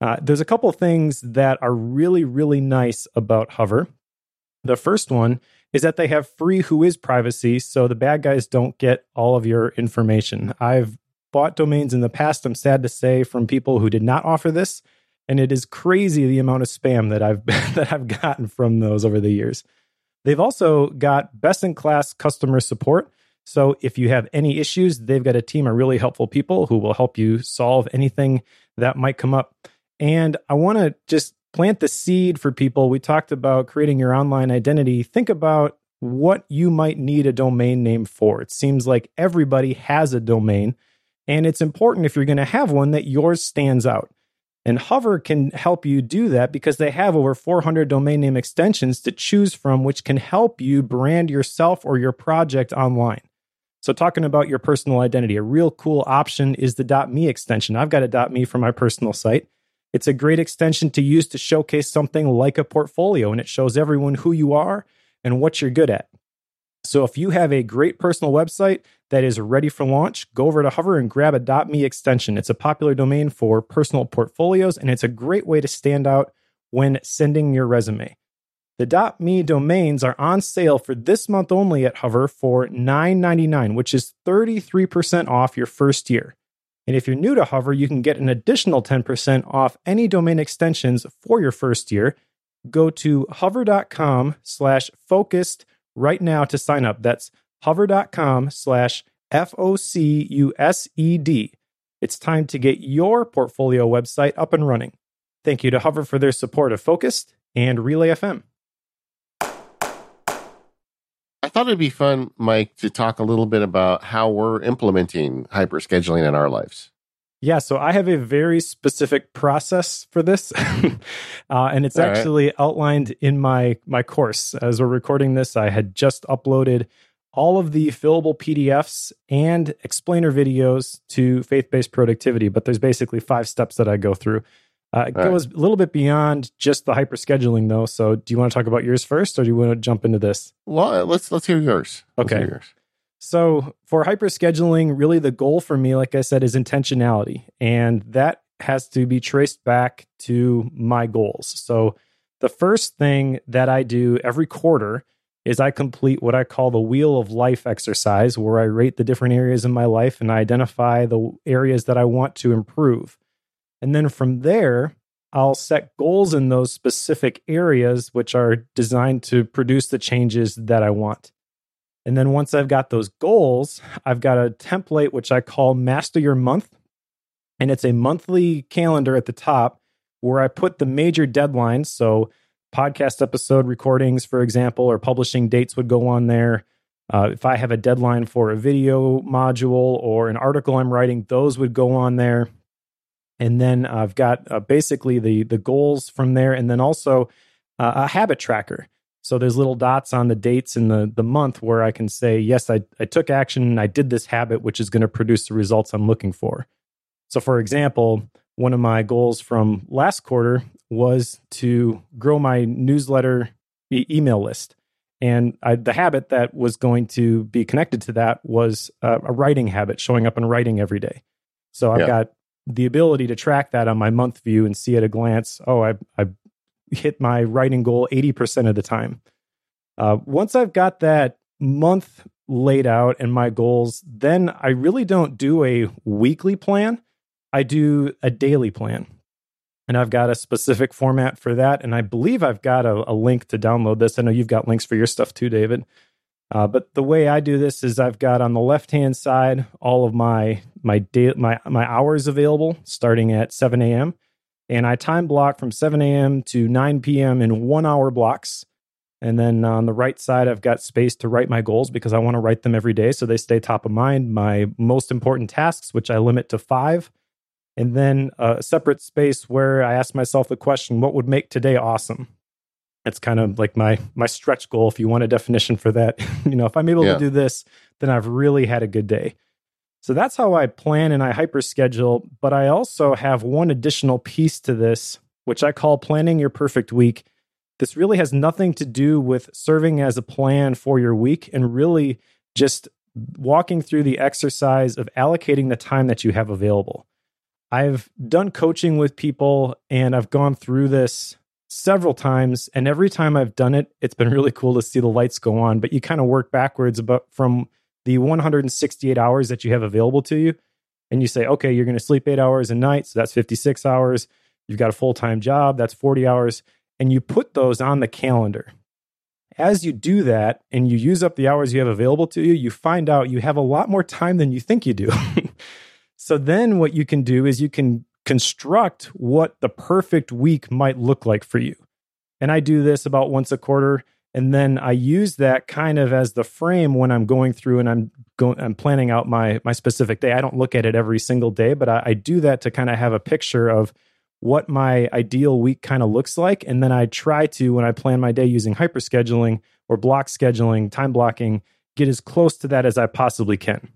Uh, there's a couple things that are really, really nice about Hover. The first one is that they have free who is privacy, so the bad guys don't get all of your information. I've bought domains in the past, I'm sad to say, from people who did not offer this, and it is crazy the amount of spam that I've that I've gotten from those over the years. They've also got best in class customer support. So if you have any issues, they've got a team of really helpful people who will help you solve anything that might come up. And I want to just plant the seed for people. We talked about creating your online identity. Think about what you might need a domain name for. It seems like everybody has a domain, and it's important if you're going to have one that yours stands out. And Hover can help you do that because they have over 400 domain name extensions to choose from, which can help you brand yourself or your project online. So, talking about your personal identity, a real cool option is the .me extension. I've got a .me for my personal site. It's a great extension to use to showcase something like a portfolio, and it shows everyone who you are and what you're good at. So, if you have a great personal website that is ready for launch, go over to Hover and grab a .me extension. It's a popular domain for personal portfolios, and it's a great way to stand out when sending your resume. The .me domains are on sale for this month only at Hover for $9.99, which is 33% off your first year. And if you're new to Hover, you can get an additional 10% off any domain extensions for your first year. Go to hover.com slash focused right now to sign up. That's hover.com slash F O C U S E D. It's time to get your portfolio website up and running. Thank you to Hover for their support of Focused and Relay FM. I thought it'd be fun, Mike, to talk a little bit about how we're implementing hyper scheduling in our lives. Yeah, so I have a very specific process for this, uh, and it's All actually right. outlined in my my course. As we're recording this, I had just uploaded all of the fillable PDFs and explainer videos to faith based productivity. But there's basically five steps that I go through. Uh, it All goes right. a little bit beyond just the hyper scheduling, though. So, do you want to talk about yours first, or do you want to jump into this? Well, let's let's hear yours. Okay. Hear yours. So, for hyper scheduling, really the goal for me, like I said, is intentionality, and that has to be traced back to my goals. So, the first thing that I do every quarter is I complete what I call the wheel of life exercise, where I rate the different areas in my life and I identify the areas that I want to improve. And then from there, I'll set goals in those specific areas, which are designed to produce the changes that I want. And then once I've got those goals, I've got a template which I call Master Your Month. And it's a monthly calendar at the top where I put the major deadlines. So, podcast episode recordings, for example, or publishing dates would go on there. Uh, if I have a deadline for a video module or an article I'm writing, those would go on there. And then I've got uh, basically the the goals from there, and then also uh, a habit tracker. So there's little dots on the dates in the the month where I can say, yes, I, I took action, I did this habit, which is going to produce the results I'm looking for. So, for example, one of my goals from last quarter was to grow my newsletter e- email list. And I, the habit that was going to be connected to that was a, a writing habit, showing up and writing every day. So I've yeah. got the ability to track that on my month view and see at a glance, oh, I, I hit my writing goal 80% of the time. Uh, once I've got that month laid out and my goals, then I really don't do a weekly plan. I do a daily plan. And I've got a specific format for that. And I believe I've got a, a link to download this. I know you've got links for your stuff too, David. Uh, but the way I do this is I've got on the left hand side all of my my day my my hours available starting at 7 a.m. and I time block from 7 a.m. to 9 p.m. in one hour blocks. And then on the right side, I've got space to write my goals because I want to write them every day so they stay top of mind. My most important tasks, which I limit to five, and then a separate space where I ask myself the question, what would make today awesome? It's kind of like my my stretch goal if you want a definition for that. you know, if I'm able yeah. to do this, then I've really had a good day. So that's how I plan and I hyper schedule, but I also have one additional piece to this which I call planning your perfect week. This really has nothing to do with serving as a plan for your week and really just walking through the exercise of allocating the time that you have available. I've done coaching with people and I've gone through this several times and every time I've done it it's been really cool to see the lights go on but you kind of work backwards about from the 168 hours that you have available to you and you say okay you're going to sleep 8 hours a night so that's 56 hours. You've got a full-time job that's 40 hours and you put those on the calendar. As you do that and you use up the hours you have available to you you find out you have a lot more time than you think you do. So then what you can do is you can construct what the perfect week might look like for you. And I do this about once a quarter. And then I use that kind of as the frame when I'm going through and I'm going, I'm planning out my my specific day. I don't look at it every single day, but I, I do that to kind of have a picture of what my ideal week kind of looks like. And then I try to, when I plan my day using hyper scheduling or block scheduling, time blocking, get as close to that as I possibly can.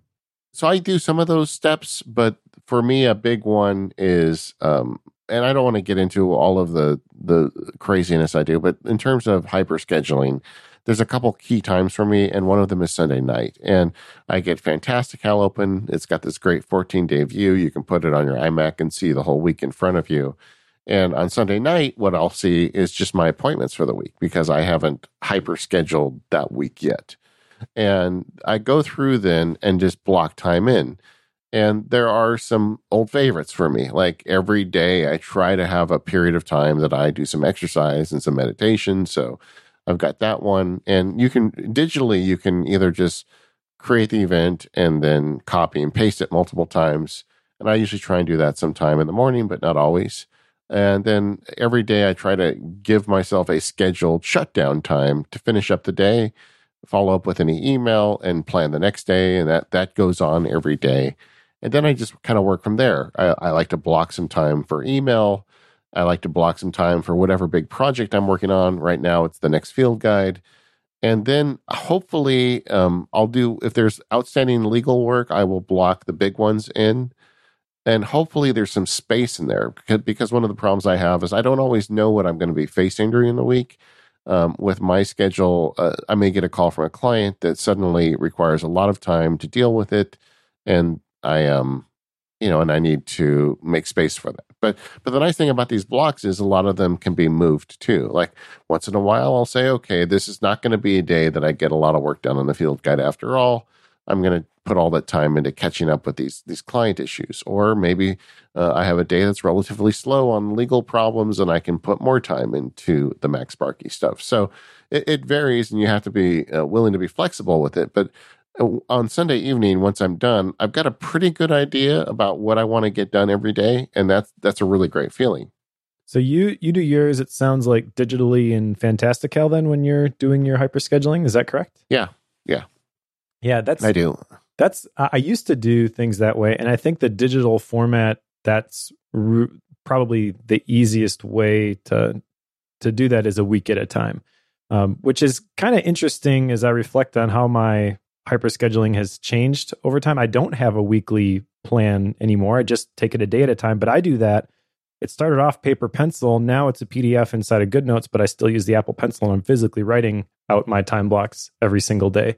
So I do some of those steps, but for me, a big one is, um, and I don't want to get into all of the the craziness I do, but in terms of hyper scheduling, there's a couple key times for me, and one of them is Sunday night. And I get Fantastical open. It's got this great 14 day view. You can put it on your iMac and see the whole week in front of you. And on Sunday night, what I'll see is just my appointments for the week because I haven't hyper scheduled that week yet. And I go through then and just block time in. And there are some old favorites for me. Like every day, I try to have a period of time that I do some exercise and some meditation. So I've got that one. And you can digitally, you can either just create the event and then copy and paste it multiple times. And I usually try and do that sometime in the morning, but not always. And then every day I try to give myself a scheduled shutdown time to finish up the day, follow up with any email and plan the next day. And that, that goes on every day. And then I just kind of work from there. I, I like to block some time for email. I like to block some time for whatever big project I'm working on. Right now, it's the next field guide. And then hopefully, um, I'll do, if there's outstanding legal work, I will block the big ones in. And hopefully, there's some space in there because, one of the problems I have is I don't always know what I'm going to be facing during the week. Um, with my schedule, uh, I may get a call from a client that suddenly requires a lot of time to deal with it. And I um you know, and I need to make space for that. But but the nice thing about these blocks is a lot of them can be moved too. Like once in a while, I'll say, okay, this is not going to be a day that I get a lot of work done on the field guide. After all, I'm going to put all that time into catching up with these these client issues. Or maybe uh, I have a day that's relatively slow on legal problems, and I can put more time into the MacSparky stuff. So it, it varies, and you have to be uh, willing to be flexible with it. But on Sunday evening, once I'm done, I've got a pretty good idea about what I want to get done every day, and that's that's a really great feeling. So you you do yours. It sounds like digitally in Fantastical. Then when you're doing your hyper scheduling, is that correct? Yeah, yeah, yeah. That's I do. That's I used to do things that way, and I think the digital format that's r- probably the easiest way to to do that is a week at a time, um, which is kind of interesting as I reflect on how my hyperscheduling has changed over time. I don't have a weekly plan anymore. I just take it a day at a time, but I do that. It started off paper pencil. Now it's a PDF inside of GoodNotes, but I still use the Apple Pencil and I'm physically writing out my time blocks every single day.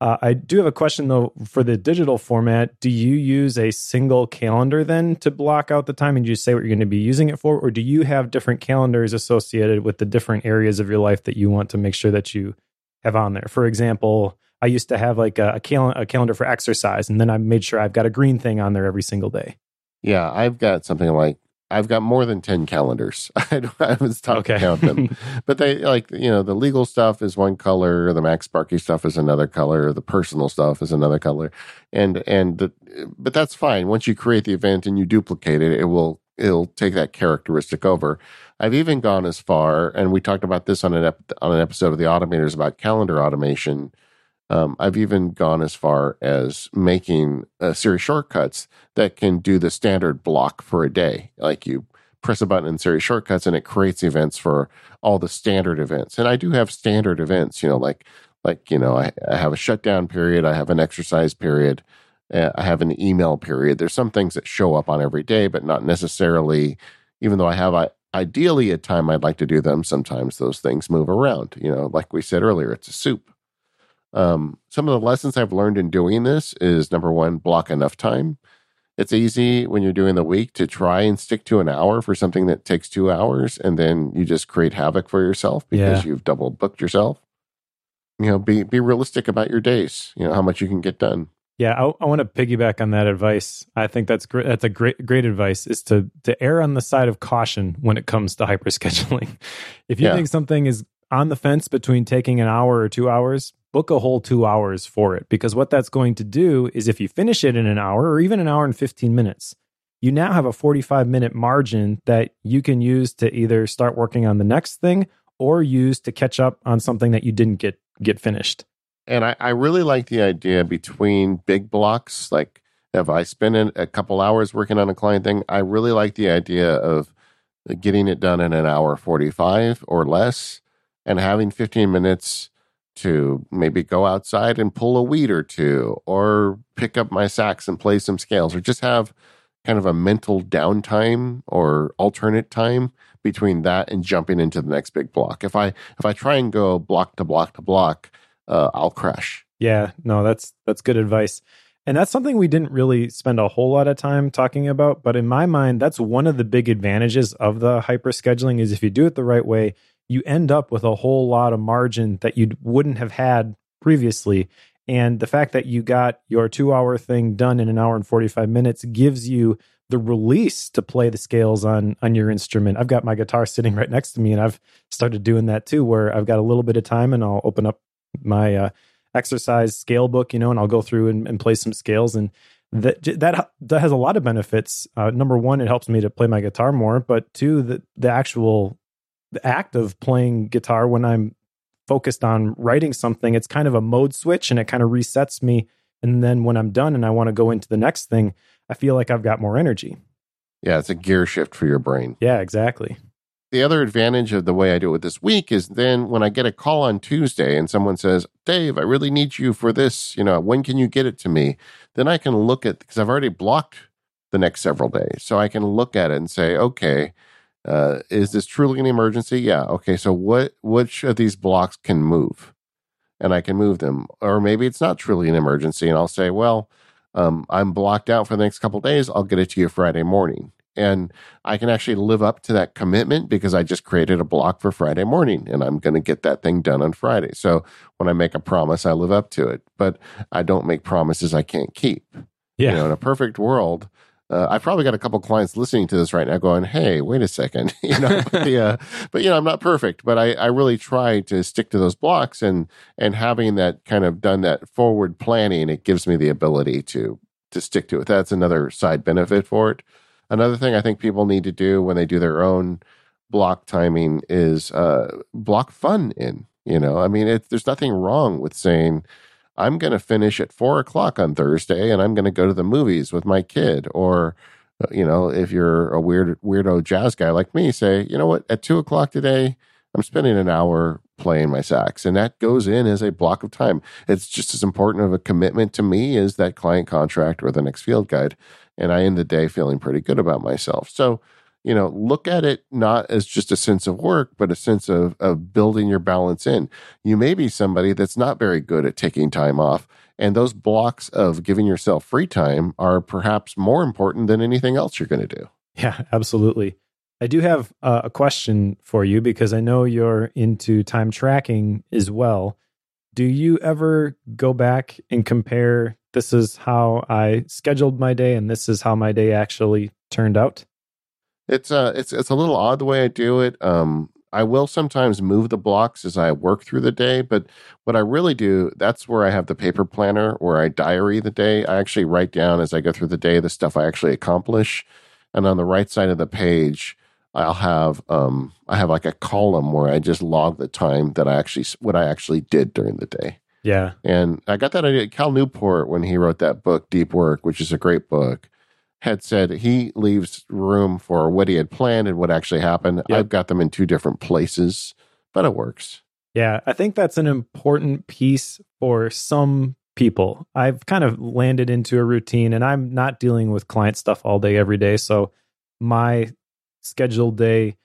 Uh, I do have a question though for the digital format. Do you use a single calendar then to block out the time and you say what you're going to be using it for? Or do you have different calendars associated with the different areas of your life that you want to make sure that you have on there? For example, I used to have like a, a, cal- a calendar for exercise, and then I made sure I've got a green thing on there every single day. Yeah, I've got something like I've got more than ten calendars. I, don't, I haven't stopped okay. to count them, but they like you know the legal stuff is one color, the MacSparky stuff is another color, the personal stuff is another color, and and the, but that's fine. Once you create the event and you duplicate it, it will it'll take that characteristic over. I've even gone as far, and we talked about this on an ep- on an episode of the Automators about calendar automation um, I've even gone as far as making uh, Siri shortcuts that can do the standard block for a day. Like you press a button in Siri shortcuts and it creates events for all the standard events. And I do have standard events, you know, like like you know, I, I have a shutdown period, I have an exercise period, uh, I have an email period. There's some things that show up on every day, but not necessarily. Even though I have I, ideally a time I'd like to do them, sometimes those things move around. You know, like we said earlier, it's a soup. Um, some of the lessons I've learned in doing this is number one, block enough time. It's easy when you're doing the week to try and stick to an hour for something that takes two hours, and then you just create havoc for yourself because yeah. you've double booked yourself. You know, be be realistic about your days. You know how much you can get done. Yeah, I, I want to piggyback on that advice. I think that's great. That's a great great advice is to to err on the side of caution when it comes to hyper scheduling. If you yeah. think something is on the fence between taking an hour or two hours, book a whole two hours for it. Because what that's going to do is if you finish it in an hour or even an hour and 15 minutes, you now have a 45 minute margin that you can use to either start working on the next thing or use to catch up on something that you didn't get get finished. And I, I really like the idea between big blocks. Like if I spend a couple hours working on a client thing, I really like the idea of getting it done in an hour 45 or less and having 15 minutes to maybe go outside and pull a weed or two or pick up my sax and play some scales or just have kind of a mental downtime or alternate time between that and jumping into the next big block. If I if I try and go block to block to block, uh, I'll crash. Yeah, no, that's that's good advice. And that's something we didn't really spend a whole lot of time talking about, but in my mind that's one of the big advantages of the hyper scheduling is if you do it the right way, you end up with a whole lot of margin that you wouldn't have had previously. And the fact that you got your two hour thing done in an hour and 45 minutes gives you the release to play the scales on on your instrument. I've got my guitar sitting right next to me and I've started doing that too where I've got a little bit of time and I'll open up my uh, exercise scale book, you know, and I'll go through and, and play some scales and that that that has a lot of benefits. Uh, number one, it helps me to play my guitar more, but two, the the actual the act of playing guitar when I'm focused on writing something, it's kind of a mode switch and it kind of resets me. And then when I'm done and I want to go into the next thing, I feel like I've got more energy. Yeah, it's a gear shift for your brain. Yeah, exactly. The other advantage of the way I do it this week is then when I get a call on Tuesday and someone says, Dave, I really need you for this, you know, when can you get it to me? Then I can look at, because I've already blocked the next several days. So I can look at it and say, okay, uh, is this truly an emergency? Yeah. Okay. So what, which of these blocks can move? And I can move them. Or maybe it's not truly an emergency. And I'll say, well, um, I'm blocked out for the next couple days. I'll get it to you Friday morning. And I can actually live up to that commitment because I just created a block for Friday morning and I'm going to get that thing done on Friday. So when I make a promise, I live up to it, but I don't make promises I can't keep. Yeah. You know, in a perfect world, uh, I've probably got a couple clients listening to this right now going, Hey, wait a second. you know, but, but you know, I'm not perfect, but I, I really try to stick to those blocks and, and having that kind of done that forward planning, it gives me the ability to, to stick to it. That's another side benefit for it. Another thing I think people need to do when they do their own block timing is uh, block fun in. You know, I mean, it, there's nothing wrong with saying, I'm going to finish at four o'clock on Thursday and I'm going to go to the movies with my kid. Or, uh, you know, if you're a weird, weirdo jazz guy like me, say, you know what, at two o'clock today, I'm spending an hour playing my sax. And that goes in as a block of time. It's just as important of a commitment to me as that client contract or the next field guide and I end the day feeling pretty good about myself. So, you know, look at it not as just a sense of work, but a sense of, of building your balance in. You may be somebody that's not very good at taking time off. And those blocks of giving yourself free time are perhaps more important than anything else you're going to do. Yeah, absolutely. I do have a question for you because I know you're into time tracking as well. Do you ever go back and compare this is how I scheduled my day and this is how my day actually turned out? It's uh it's it's a little odd the way I do it. Um I will sometimes move the blocks as I work through the day, but what I really do, that's where I have the paper planner where I diary the day. I actually write down as I go through the day the stuff I actually accomplish. And on the right side of the page, I'll have um I have like a column where I just log the time that I actually what I actually did during the day. Yeah. And I got that idea. Cal Newport, when he wrote that book, Deep Work, which is a great book, had said he leaves room for what he had planned and what actually happened. Yep. I've got them in two different places, but it works. Yeah. I think that's an important piece for some people. I've kind of landed into a routine and I'm not dealing with client stuff all day, every day. So my scheduled day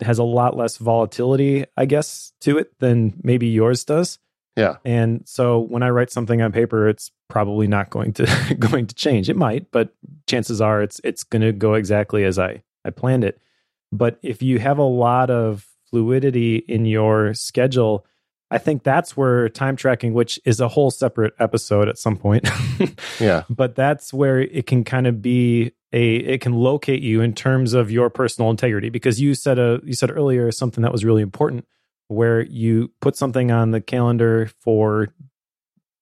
has a lot less volatility, I guess, to it than maybe yours does. Yeah. And so when I write something on paper, it's probably not going to going to change. It might, but chances are it's it's going to go exactly as I I planned it. But if you have a lot of fluidity in your schedule, I think that's where time tracking, which is a whole separate episode at some point. yeah. But that's where it can kind of be a it can locate you in terms of your personal integrity because you said a you said earlier something that was really important where you put something on the calendar for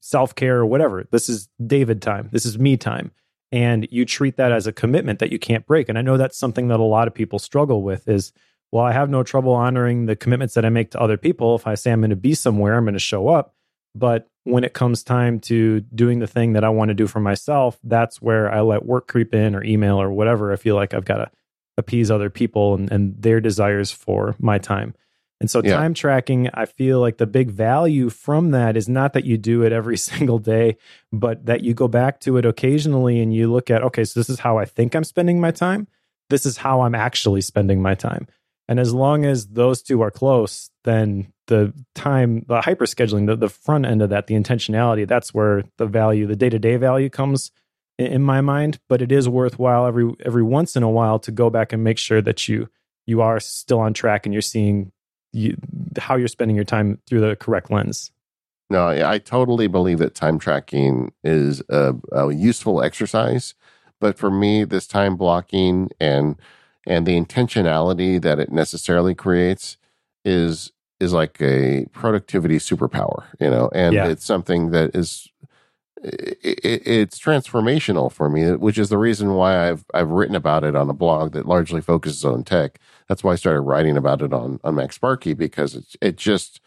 self care or whatever. This is David time. This is me time. And you treat that as a commitment that you can't break. And I know that's something that a lot of people struggle with is, well, I have no trouble honoring the commitments that I make to other people. If I say I'm going to be somewhere, I'm going to show up. But when it comes time to doing the thing that I want to do for myself, that's where I let work creep in or email or whatever. I feel like I've got to appease other people and, and their desires for my time. And so yeah. time tracking, I feel like the big value from that is not that you do it every single day, but that you go back to it occasionally and you look at, okay, so this is how I think I'm spending my time. This is how I'm actually spending my time. And as long as those two are close, then the time, the hyper scheduling, the, the front end of that, the intentionality, that's where the value, the day to day value comes in, in my mind. But it is worthwhile every every once in a while to go back and make sure that you you are still on track and you're seeing you, how you're spending your time through the correct lens. No, I totally believe that time tracking is a, a useful exercise, but for me, this time blocking and and the intentionality that it necessarily creates is is like a productivity superpower, you know, and Yeah. it's something that is it, it's transformational for me, which is the reason why I've I've written about it on a blog that largely focuses on tech. That's why I started writing about it on on MacSparky because it it just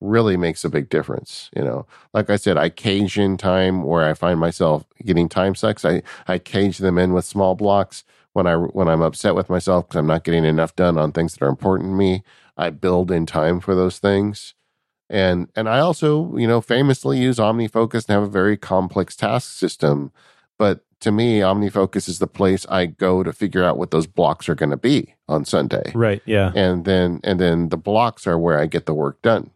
really makes a big difference. You know, like I said, I cage in time where I find myself getting time sucks. I I cage them in with small blocks when I when I'm upset with myself because I'm not getting enough done on things that are important to me. I build in time for those things. And and I also, you know, famously use OmniFocus and have a very complex task system. But to me, OmniFocus is the place I go to figure out what those blocks are going to be on Sunday. Right. Yeah. And then and then the blocks are where I get the work done.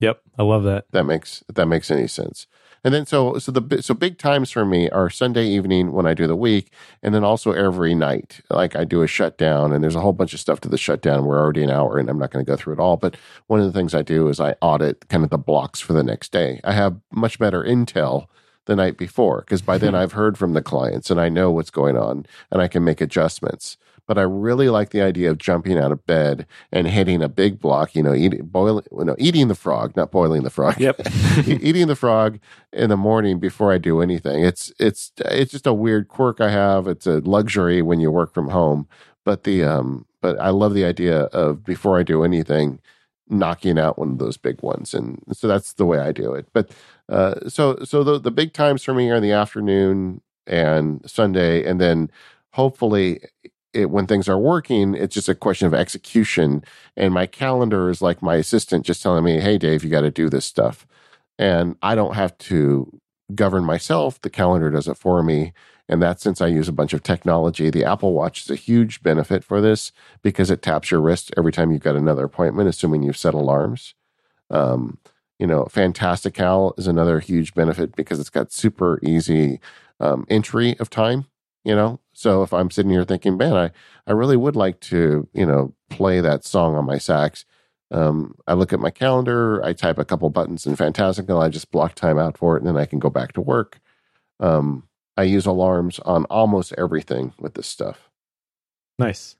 Yep. I love that. That makes that makes any sense. And then so so the so big times for me are Sunday evening when I do the week, and then also every night. Like I do a shutdown, and there's a whole bunch of stuff to the shutdown. We're already an hour, and I'm not going to go through it all. But one of the things I do is I audit kind of the blocks for the next day. I have much better intel the night before because by then I've heard from the clients and I know what's going on, and I can make adjustments. But I really like the idea of jumping out of bed and hitting a big block. You know, eating boiling, no, eating the frog, not boiling the frog. Yep. Eating the frog in the morning before I do anything. It's it's it's just a weird quirk I have. It's a luxury when you work from home. But the um but I love the idea of before I do anything, knocking out one of those big ones. And so that's the way I do it. But uh so so the the big times for me are in the afternoon and Sunday and then hopefully it, when things are working, it's just a question of execution. And my calendar is like my assistant just telling me, hey, Dave, you got to do this stuff. And I don't have to govern myself. The calendar does it for me. And that's since I use a bunch of technology. The Apple Watch is a huge benefit for this because it taps your wrist every time you've got another appointment, assuming you've set alarms. Um, you know, Fantastical is another huge benefit because it's got super easy um, entry of time you know so if i'm sitting here thinking man i i really would like to you know play that song on my sax um, i look at my calendar i type a couple buttons in fantastical i just block time out for it and then i can go back to work um, i use alarms on almost everything with this stuff. Nice.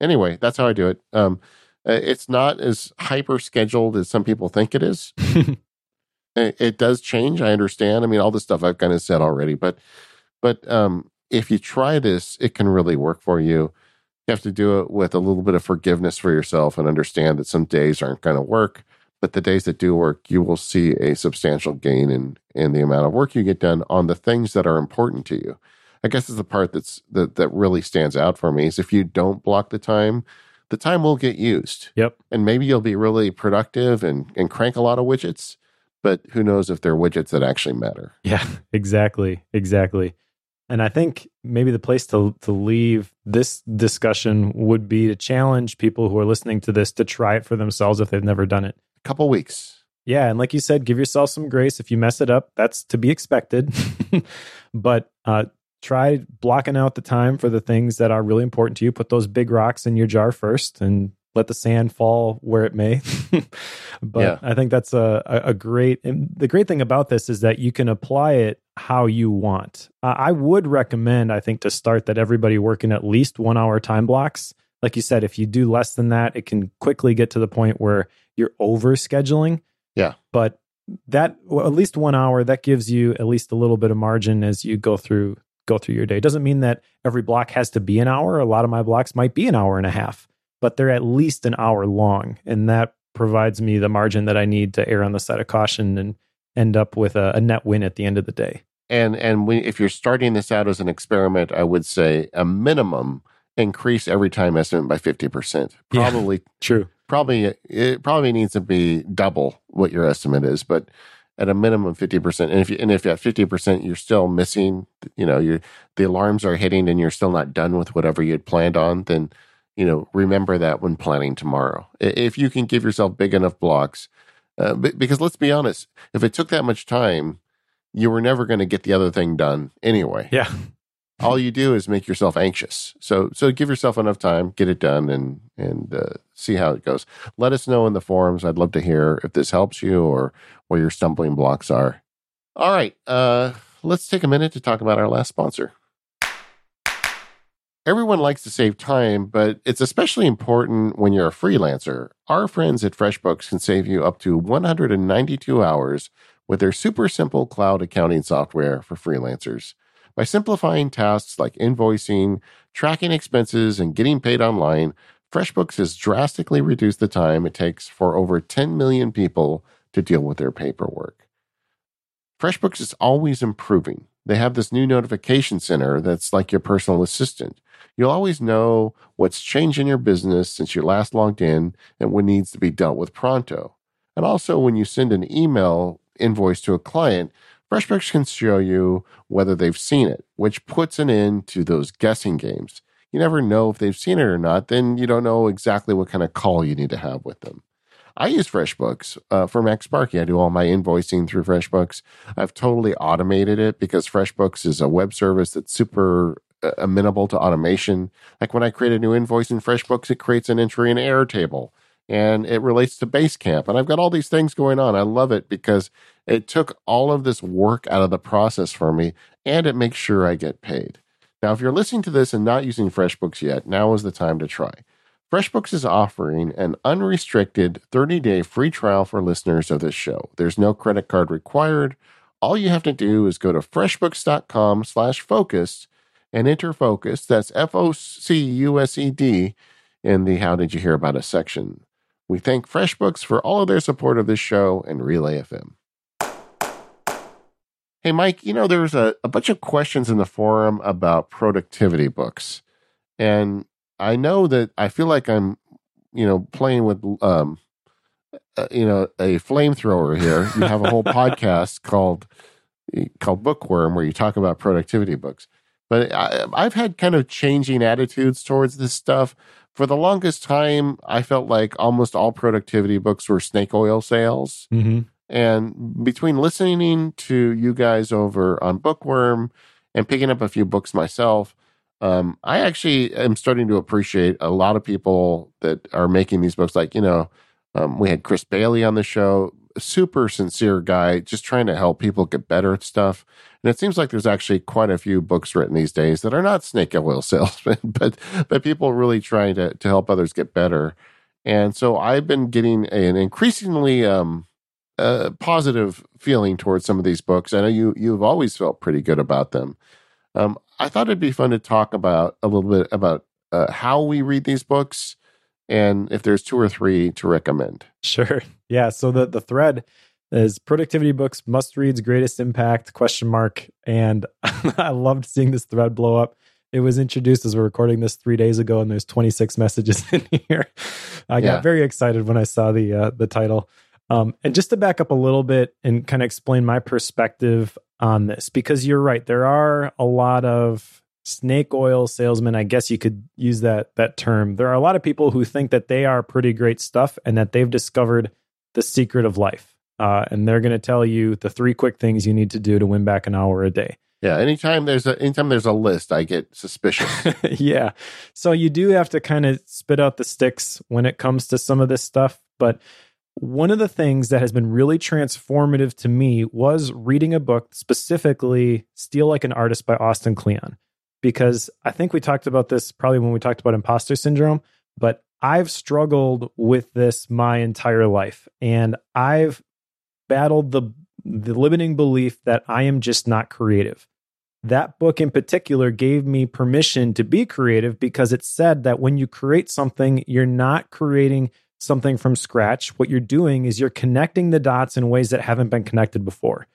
anyway that's how i do it. Um, uh, it's not as hyper scheduled as some people think it is. It, it does change i understand. I mean all the stuff i've kind of said already but but um if you try this it can really work for you. You have to do it with a little bit of forgiveness for yourself and understand that some days aren't going to work but the days that do work you will see a substantial gain in in the amount of work you get done on the things that are important to you i guess is the part that's that that really stands out for me is if you don't block the time the time will get used Yep. and maybe you'll be really productive and and crank a lot of widgets but who knows if they're widgets that actually matter Yeah, exactly, exactly. And I think maybe the place to to leave this discussion would be to challenge people who are listening to this to try it for themselves if they've never done it. Couple weeks Yeah, and like you said, give yourself some grace. If you mess it up, that's to be expected. but uh, try blocking out the time for the things that are really important to you. Put those big rocks in your jar first, and let the sand fall where it may. but Yeah. I think that's a, a, a great. And the great thing about this is that you can apply it how you want. Uh, I would recommend, I think, to start that everybody working at least one hour time blocks. Like you said, if you do less than that, it can quickly get to the point where you're over scheduling. Yeah. But that well, at least one hour that gives you at least a little bit of margin as you go through go through your day. Doesn't mean that every block has to be an hour. A lot of my blocks might be an hour and a half, but they're at least an hour long, and that provides me the margin that I need to err on the side of caution and end up with a, a net win at the end of the day. and and we, if you're starting this out as an experiment i would say a minimum increase every time estimate by 50% Yeah. probably True. Probably it probably needs to be double what your estimate is but at a minimum 50% and if you and if at 50% you're still missing you know you the alarms are hitting and you're still not done with whatever you had planned on then you know remember that when planning tomorrow. If you can give yourself big enough blocks uh, because let's be honest if it took that much time you were never going to get the other thing done anyway. Yeah. All you do is make yourself anxious. So so give yourself enough time, get it done, and and uh, see how it goes. Let us know in the forums. I'd love to hear if this helps you or where your stumbling blocks are. All right, uh, let's take a minute to talk about our last sponsor. Everyone likes to save time, but it's especially important when you're a freelancer. Our friends at FreshBooks can save you up to 192 hours with their super simple cloud accounting software for freelancers. By simplifying tasks like invoicing, tracking expenses, and getting paid online, FreshBooks has drastically reduced the time it takes for over 10 million people to deal with their paperwork. FreshBooks is always improving. They have this new notification center that's like your personal assistant. You'll always know what's changed in your business since you last logged in and what needs to be dealt with pronto. And also, when you send an email invoice to a client, FreshBooks can show you whether they've seen it, which puts an end to those guessing games. You never know if they've seen it or not, then you don't know exactly what kind of call you need to have with them. I use FreshBooks uh, for MacSparky. I do all my invoicing through FreshBooks. I've totally automated it because FreshBooks is a web service that's super uh, amenable to automation. Like when I create a new invoice in FreshBooks, it creates an entry in Airtable and it relates to Basecamp. And I've got all these things going on. I love it because it took all of this work out of the process for me and it makes sure I get paid. Now, if you're listening to this and not using FreshBooks yet, now is the time to try. FreshBooks is offering an unrestricted 30 day free trial for listeners of this show. There's no credit card required. All you have to do is go to freshbooks.com slash focus and enter focus. That's F O C U S E D in the How Did You Hear About Us section. We thank FreshBooks for all of their support of this show and Relay FM. Hey, Mike, you know, there's a, a bunch of questions in the forum about productivity books. And I know that I feel like I'm, you know, playing with, um, uh, you know, a flamethrower here. You have a whole podcast called called Bookworm where you talk about productivity books. But I, I've had kind of changing attitudes towards this stuff for the longest time, I felt like almost all productivity books were snake oil sales. Mm-hmm. And between listening to you guys over on Bookworm and picking up a few books myself, um, I actually am starting to appreciate a lot of people that are making these books. Like, you know, um, we had Chris Bailey on the show, super sincere guy, just trying to help people get better at stuff. And it seems like there's actually quite a few books written these days that are not snake oil salesmen, but but people really trying to to help others get better. And so I've been getting an increasingly um, uh, positive feeling towards some of these books. I know you you've always felt pretty good about them. Um, I thought it'd be fun to talk about a little bit about uh, how we read these books and if there's two or three to recommend. Sure. Yeah. So the the thread is productivity books must reads greatest impact question mark. And i loved seeing this thread blow up. It was introduced as we're recording this three days ago and there's 26 messages in here. I got very excited when i saw the uh, the title. Um, and just to back up a little bit and kind of explain my perspective on this because you're right there are a lot of snake oil salesmen i guess you could use that that term. There are a lot of people who think that they are pretty great stuff and that they've discovered the secret of life uh, and they're going to tell you the three quick things you need to do to win back an hour a day. Yeah, anytime there's a anytime there's a list, I get suspicious. yeah, so you do have to kind of spit out the sticks when it comes to some of this stuff. But one of the things that has been really transformative to me was reading a book specifically "Steal Like an Artist" by Austin Kleon, because I think we talked about this probably when we talked about imposter syndrome. But I've struggled with this my entire life, and I've battled the the limiting belief that I am just not creative. That book in particular gave me permission to be creative because it said that when you create something, you're not creating something from scratch. What you're doing is you're connecting the dots in ways that haven't been connected before.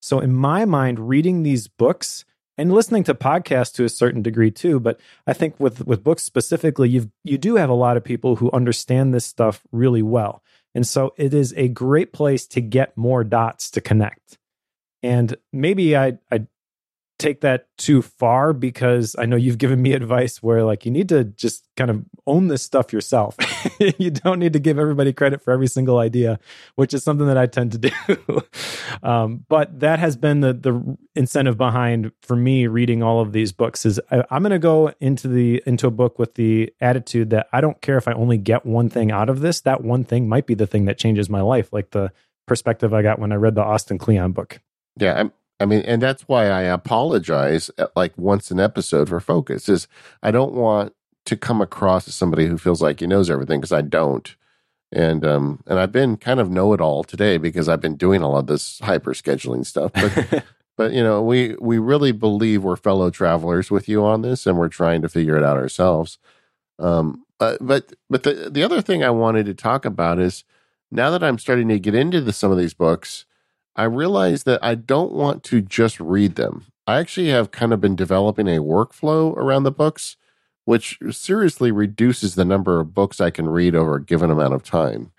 So, in my mind, reading these books and listening to podcasts to a certain degree too, but I think with with books specifically, you you do have a lot of people who understand this stuff really well. And so it is a great place to get more dots to connect. And maybe I, I take that too far because I know you've given me advice where like you need to just kind of own this stuff yourself. you don't need to give everybody credit for every single idea, which is something that I tend to do. um, but that has been the the incentive behind for me reading all of these books is I, I'm going to go into the into a book with the attitude that I don't care if I only get one thing out of this. That one thing might be the thing that changes my life, like the perspective I got when I read the Austin Kleon book. Yeah, I'm, I mean, and that's why I apologize uh, like once an episode for focus is I don't want to come across as somebody who feels like he knows everything because I don't. And um and I've been kind of know it all today because I've been doing a lot of this hyper scheduling stuff. But but you know, we we really believe we're fellow travelers with you on this and we're trying to figure it out ourselves. Um but but but the the other thing I wanted to talk about is now that I'm starting to get into the, some of these books, I realized that I don't want to just read them. I actually have kind of been developing a workflow around the books, which seriously reduces the number of books I can read over a given amount of time.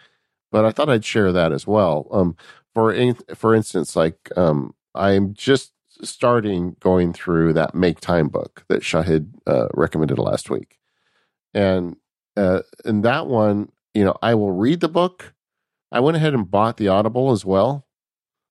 But I thought I'd share that as well. Um, for in, for instance, like um, I'm just starting going through that Make Time book that Shahid uh, recommended last week, and uh, in that one, you know, I will read the book. I went ahead and bought the Audible as well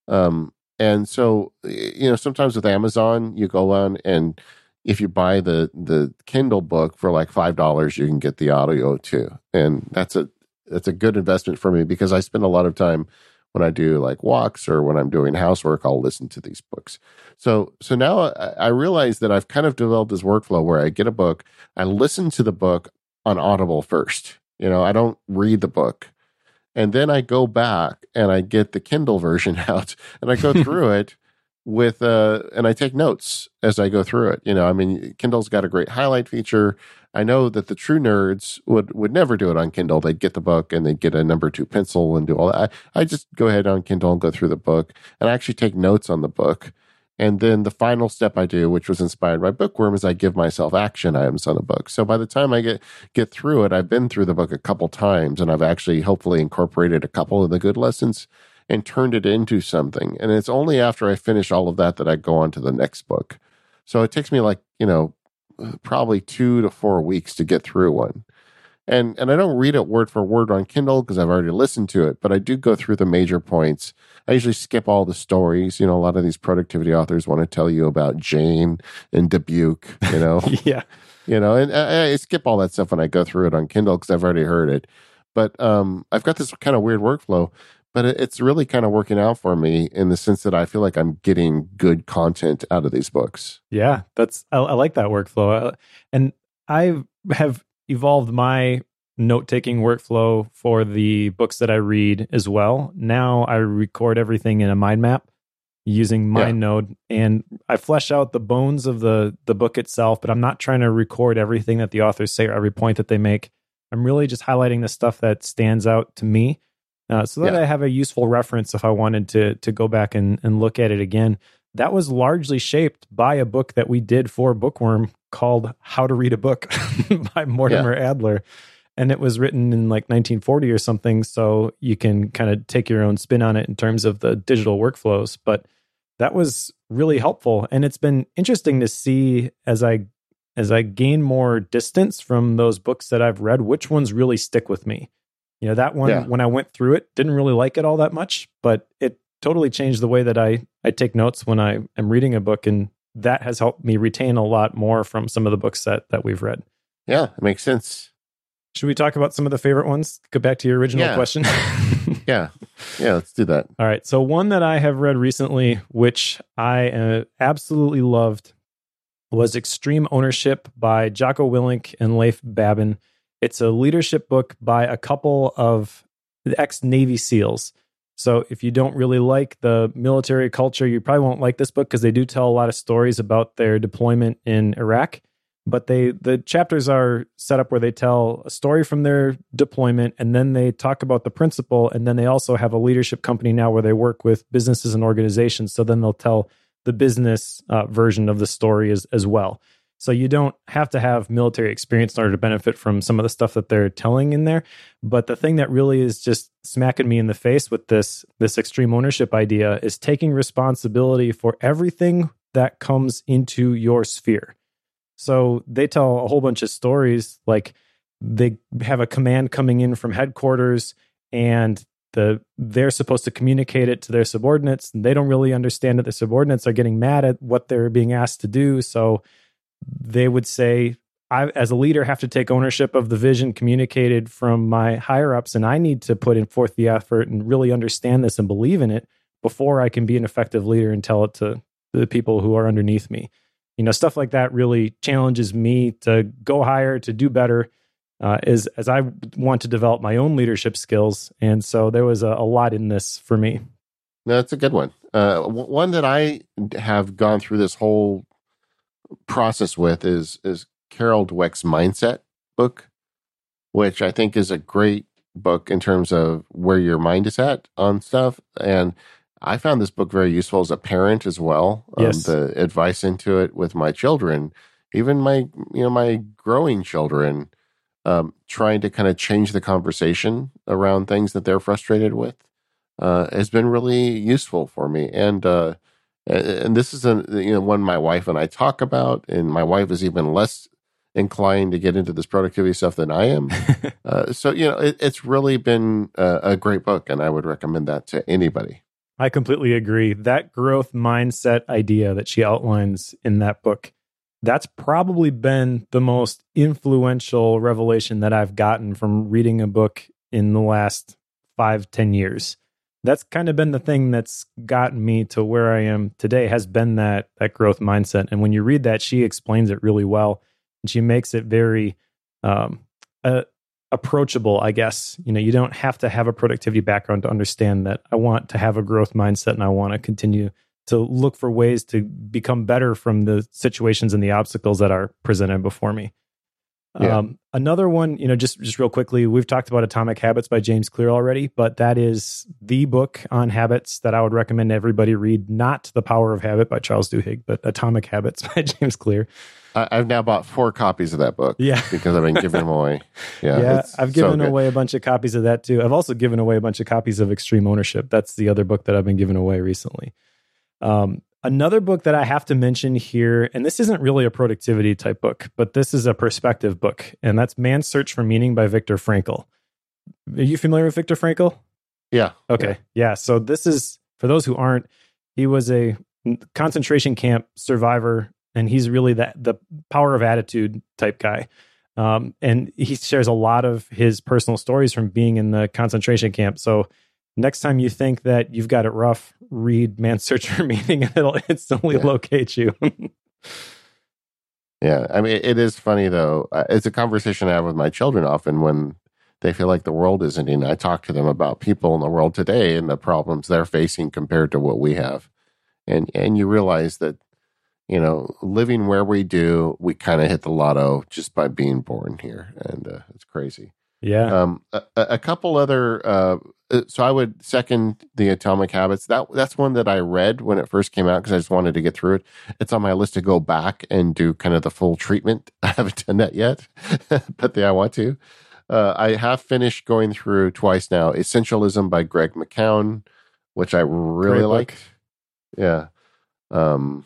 um, and so, you know, sometimes with Amazon, you go on and if you buy the the Kindle book for like five dollars, you can get the audio too, and that's a that's a good investment for me because I spend a lot of time when I do like walks or when I'm doing housework, I'll listen to these books. So so now I, I realize that I've kind of developed this workflow where I get a book, I listen to the book on Audible first. You know, I don't read the book and then I go back and I get the Kindle version out and I go through it with uh and I take notes as I go through it. You know, I mean Kindle's got a great highlight feature. I know that the true nerds would would never do it on Kindle. They'd get the book and they'd get a number two pencil and do all that. I, I just go ahead on Kindle and go through the book and I actually take notes on the book. And then the final step I do, which was inspired by Bookworm, is I give myself action items on the book. So by the time I get get through it, I've been through the book a couple times, and I've actually hopefully incorporated a couple of the good lessons and turned it into something. And it's only after I finish all of that that I go on to the next book. So it takes me like you know probably two to four weeks to get through one and and I don't read it word for word on Kindle because I've already listened to it, but I do go through the major points. I usually skip all the stories. You know, a lot of these productivity authors want to tell you about Jane and Dubuque. You know, yeah, you know, and I, I, skip all that stuff when I go through it on Kindle because I've already heard it. But um, I've got this kind of weird workflow, but it, it's really kind of working out for me in the sense that I feel like I'm getting good content out of these books. Yeah, that's I, I like that workflow, and I have evolved my note taking workflow for the books that I read as well. Now I record everything in a mind map using MindNode yeah. and I flesh out the bones of the the book itself, but I'm not trying to record everything that the authors say or every point that they make. I'm really just highlighting the stuff that stands out to me. Uh, so that yeah. I have a useful reference if I wanted to to go back and, and look at it again. That was largely shaped by a book that we did for Bookworm called How to Read a Book by Mortimer yeah. Adler. And it was written in like 1940 or something. So you can kind of take your own spin on it in terms of the digital workflows. But that was really helpful. And it's been interesting to see as I as I gain more distance from those books that I've read, which ones really stick with me. You know, that one yeah. when I went through it, didn't really like it all that much, but it totally changed the way that I I take notes when I am reading a book and that has helped me retain a lot more from some of the books that that we've read. Yeah, it makes sense. Should we talk about some of the favorite ones? Go back to your original yeah. question. yeah. Yeah, let's do that. All right. So, one that I have read recently, which I uh, absolutely loved, was Extreme Ownership by Jocko Willink and Leif Babin. It's a leadership book by a couple of ex Navy SEALs. So if you don't really like the military culture, you probably won't like this book because they do tell a lot of stories about their deployment in Iraq. But they the chapters are set up where they tell a story from their deployment and then they talk about the principle and then they also have a leadership company now where they work with businesses and organizations. So then they'll tell the business uh, version of the story as as well. So you don't have to have military experience in order to benefit from some of the stuff that they're telling in there. But the thing that really is just smacking me in the face with this this extreme ownership idea is taking responsibility for everything that comes into your sphere. So they tell a whole bunch of stories like they have a command coming in from headquarters and the they're supposed to communicate it to their subordinates and they don't really understand that the subordinates are getting mad at what they're being asked to do so they would say I, as a leader, have to take ownership of the vision communicated from my higher ups, and I need to put in forth the effort and really understand this and believe in it before I can be an effective leader and tell it to the people who are underneath me. You know, stuff like that really challenges me to go higher, to do better, uh, as as I want to develop my own leadership skills. And so there was a, a lot in this for me. No, that's a good one. Uh, one that I have gone through this whole process with is is Carol Dweck's Mindset book, which I think is a great book in terms of where your mind is at on stuff. And I found this book very useful as a parent as well. Um, yes. the advice into it with my children, even my you know my growing children, um, trying to kind of change the conversation around things that they're frustrated with, uh, has been really useful for me. And uh, and this is a you know one my wife and I talk about, and my wife is even less inclined to get into this productivity stuff than I am. uh, so you know, it, it's really been a, a great book, and I would recommend that to anybody. I completely agree. That growth mindset idea that she outlines in that book, that's probably been the most influential revelation that I've gotten from reading a book in the last five, ten years that's kind of been the thing that's gotten me to where I am today has been that that growth mindset. And when you read that, she explains it really well, and she makes it very um, uh, approachable. I guess you know you don't have to have a productivity background to understand that I want to have a growth mindset and I want to continue to look for ways to become better from the situations and the obstacles that are presented before me. Yeah. Um, another one, you know, just just real quickly, we've talked about Atomic Habits by James Clear already, but that is the book on habits that I would recommend everybody read. Not The Power of Habit by Charles Duhigg, but Atomic Habits by James Clear. I, have now bought four copies of that book. Yeah, because I've been giving them away. Yeah, yeah I've given so away a bunch of copies of that too. I've also given away a bunch of copies of Extreme Ownership. That's the other book that I've been giving away recently. Um, Another book that I have to mention here, and this isn't really a productivity type book, but this is a perspective book, and that's Man's Search for Meaning by Viktor Frankl. Are you familiar with Viktor Frankl? Yeah. Okay. Yeah. yeah. So this is for those who aren't, he was a concentration camp survivor, and he's really that the power of attitude type guy. Um, and he shares a lot of his personal stories from being in the concentration camp. So next time you think that you've got it rough, read Man's Search for Meaning and it'll instantly yeah. locate you. yeah. I mean, it is funny though. It's a conversation I have with my children often when they feel like the world is ending. I talk to them about people in the world today and the problems they're facing compared to what we have. And, and you realize that, you know, living where we do, we kind of hit the lotto just by being born here. And uh, it's crazy. Yeah. Um, a, a couple other uh, uh, so I would second the Atomic Habits. That that's one that I read when it first came out because I just wanted to get through it. It's on my list to go back and do kind of the full treatment. I haven't done that yet, but yeah, I want to. Uh, I have finished going through twice now. Essentialism by Greg McKeown, which I really like. Yeah. Um,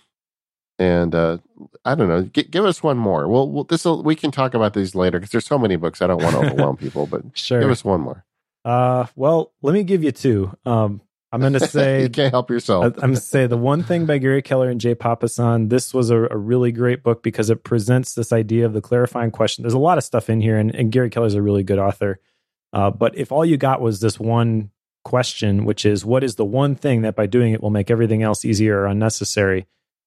and uh, I don't know. G- give us one more. Well, we'll this we can talk about these later because there's so many books. I don't want to overwhelm people, but sure. give us one more. Uh, well, let me give you two. Um, I'm going to say you can't help yourself. I, am going to say the one thing by Gary Keller and Jay Papasan. This was a, a, really great book because it presents this idea of the clarifying question. There's a lot of stuff in here, and, and Gary Keller's a really good author. Uh, but if all you got was this one question, which is what is the one thing that by doing it will make everything else easier or unnecessary,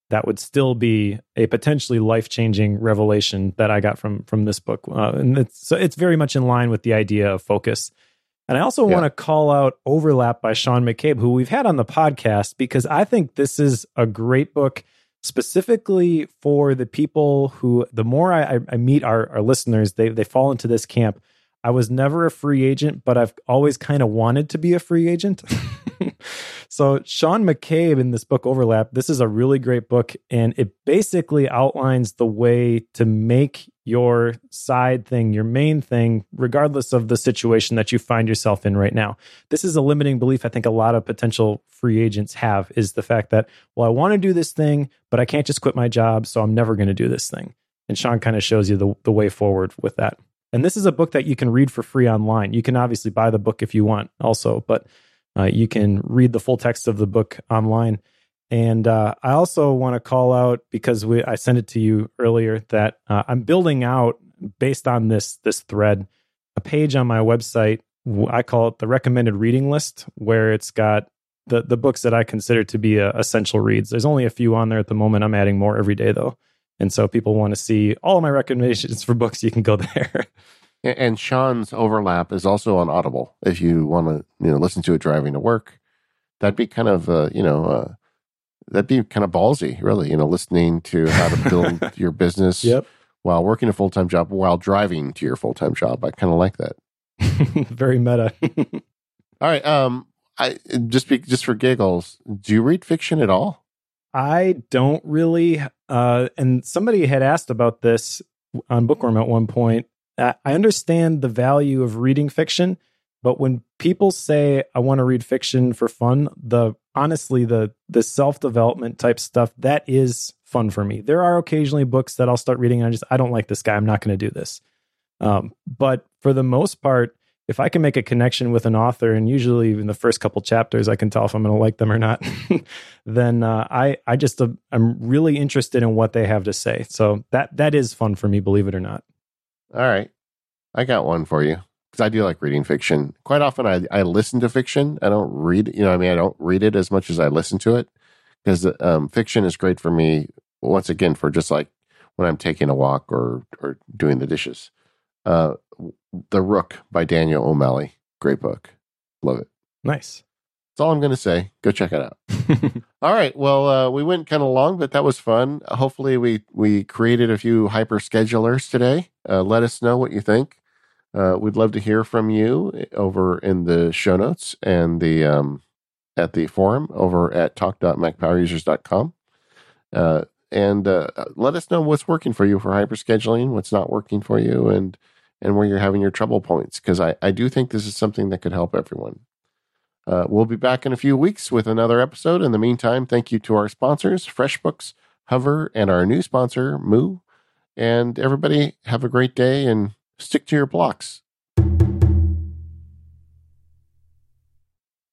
that would still be a potentially life changing revelation that I got from from this book. Uh, and it's, so it's very much in line with the idea of focus. And I also yeah. want to call out Overlap by Sean McCabe, who we've had on the podcast, because I think this is a great book specifically for the people who, the more I, I meet our, our listeners, they, they fall into this camp. I was never a free agent, but I've always kind of wanted to be a free agent. so, Sean McCabe in this book, Overlap, this is a really great book. And it basically outlines the way to make your side thing, your main thing, regardless of the situation that you find yourself in right now. This is a limiting belief I think a lot of potential free agents have is the fact that, well, I want to do this thing, but I can't just quit my job, so I'm never going to do this thing. And Sean kind of shows you the, the way forward with that. And this is a book that you can read for free online. You can obviously buy the book if you want also, but uh, you can read the full text of the book online. And uh, I also want to call out because we, I sent it to you earlier that uh, I'm building out based on this this thread a page on my website. I call it the recommended reading list, where it's got the the books that I consider to be uh, essential reads. There's only a few on there at the moment. I'm adding more every day though, and so people want to see all of my recommendations for books. You can go there. And Sean's overlap is also on Audible. If you want to, you know, listen to it driving to work, that'd be kind of, uh, you know, uh, that'd be kind of ballsy, really. You know, listening to how to build your business yep. while working a full time job while driving to your full time job. I kind of like that. Very meta. all right. Um, I just be, just for giggles, do you read fiction at all? I don't really. Uh, and somebody had asked about this on Bookworm at one point. I understand the value of reading fiction, but when people say I want to read fiction for fun, the honestly the the self-development type stuff that is fun for me. There are occasionally books that I'll start reading and I just I don't like this guy. I'm not going to do this. Um, but for the most part, if I can make a connection with an author, and usually in the first couple chapters, I can tell if I'm going to like them or not, then uh, I I just uh, I'm really interested in what they have to say. So that that is fun for me, believe it or not. All right, I got one for you because I do like reading fiction. Quite often, I I listen to fiction. I don't read. You know, I mean, I don't read it as much as I listen to it because um, fiction is great for me. Once again, for just like when I'm taking a walk or or doing the dishes. Uh, the Rook by Daniel O'Malley, great book, love it. Nice. That's all I'm going to say. Go check it out. all right. Well, uh, we went kind of long, but that was fun. Hopefully, we we created a few hyper schedulers today. Uh, let us know what you think. Uh, we'd love to hear from you over in the show notes and the um, at the forum over at talk.macpowerusers.com. Uh, and uh, let us know what's working for you for hyper scheduling, what's not working for you, and and where you're having your trouble points. Because I, I do think this is something that could help everyone. Uh, we'll be back in a few weeks with another episode. In the meantime, thank you to our sponsors, FreshBooks, Hover, and our new sponsor, Moo. And everybody, have a great day and stick to your blocks.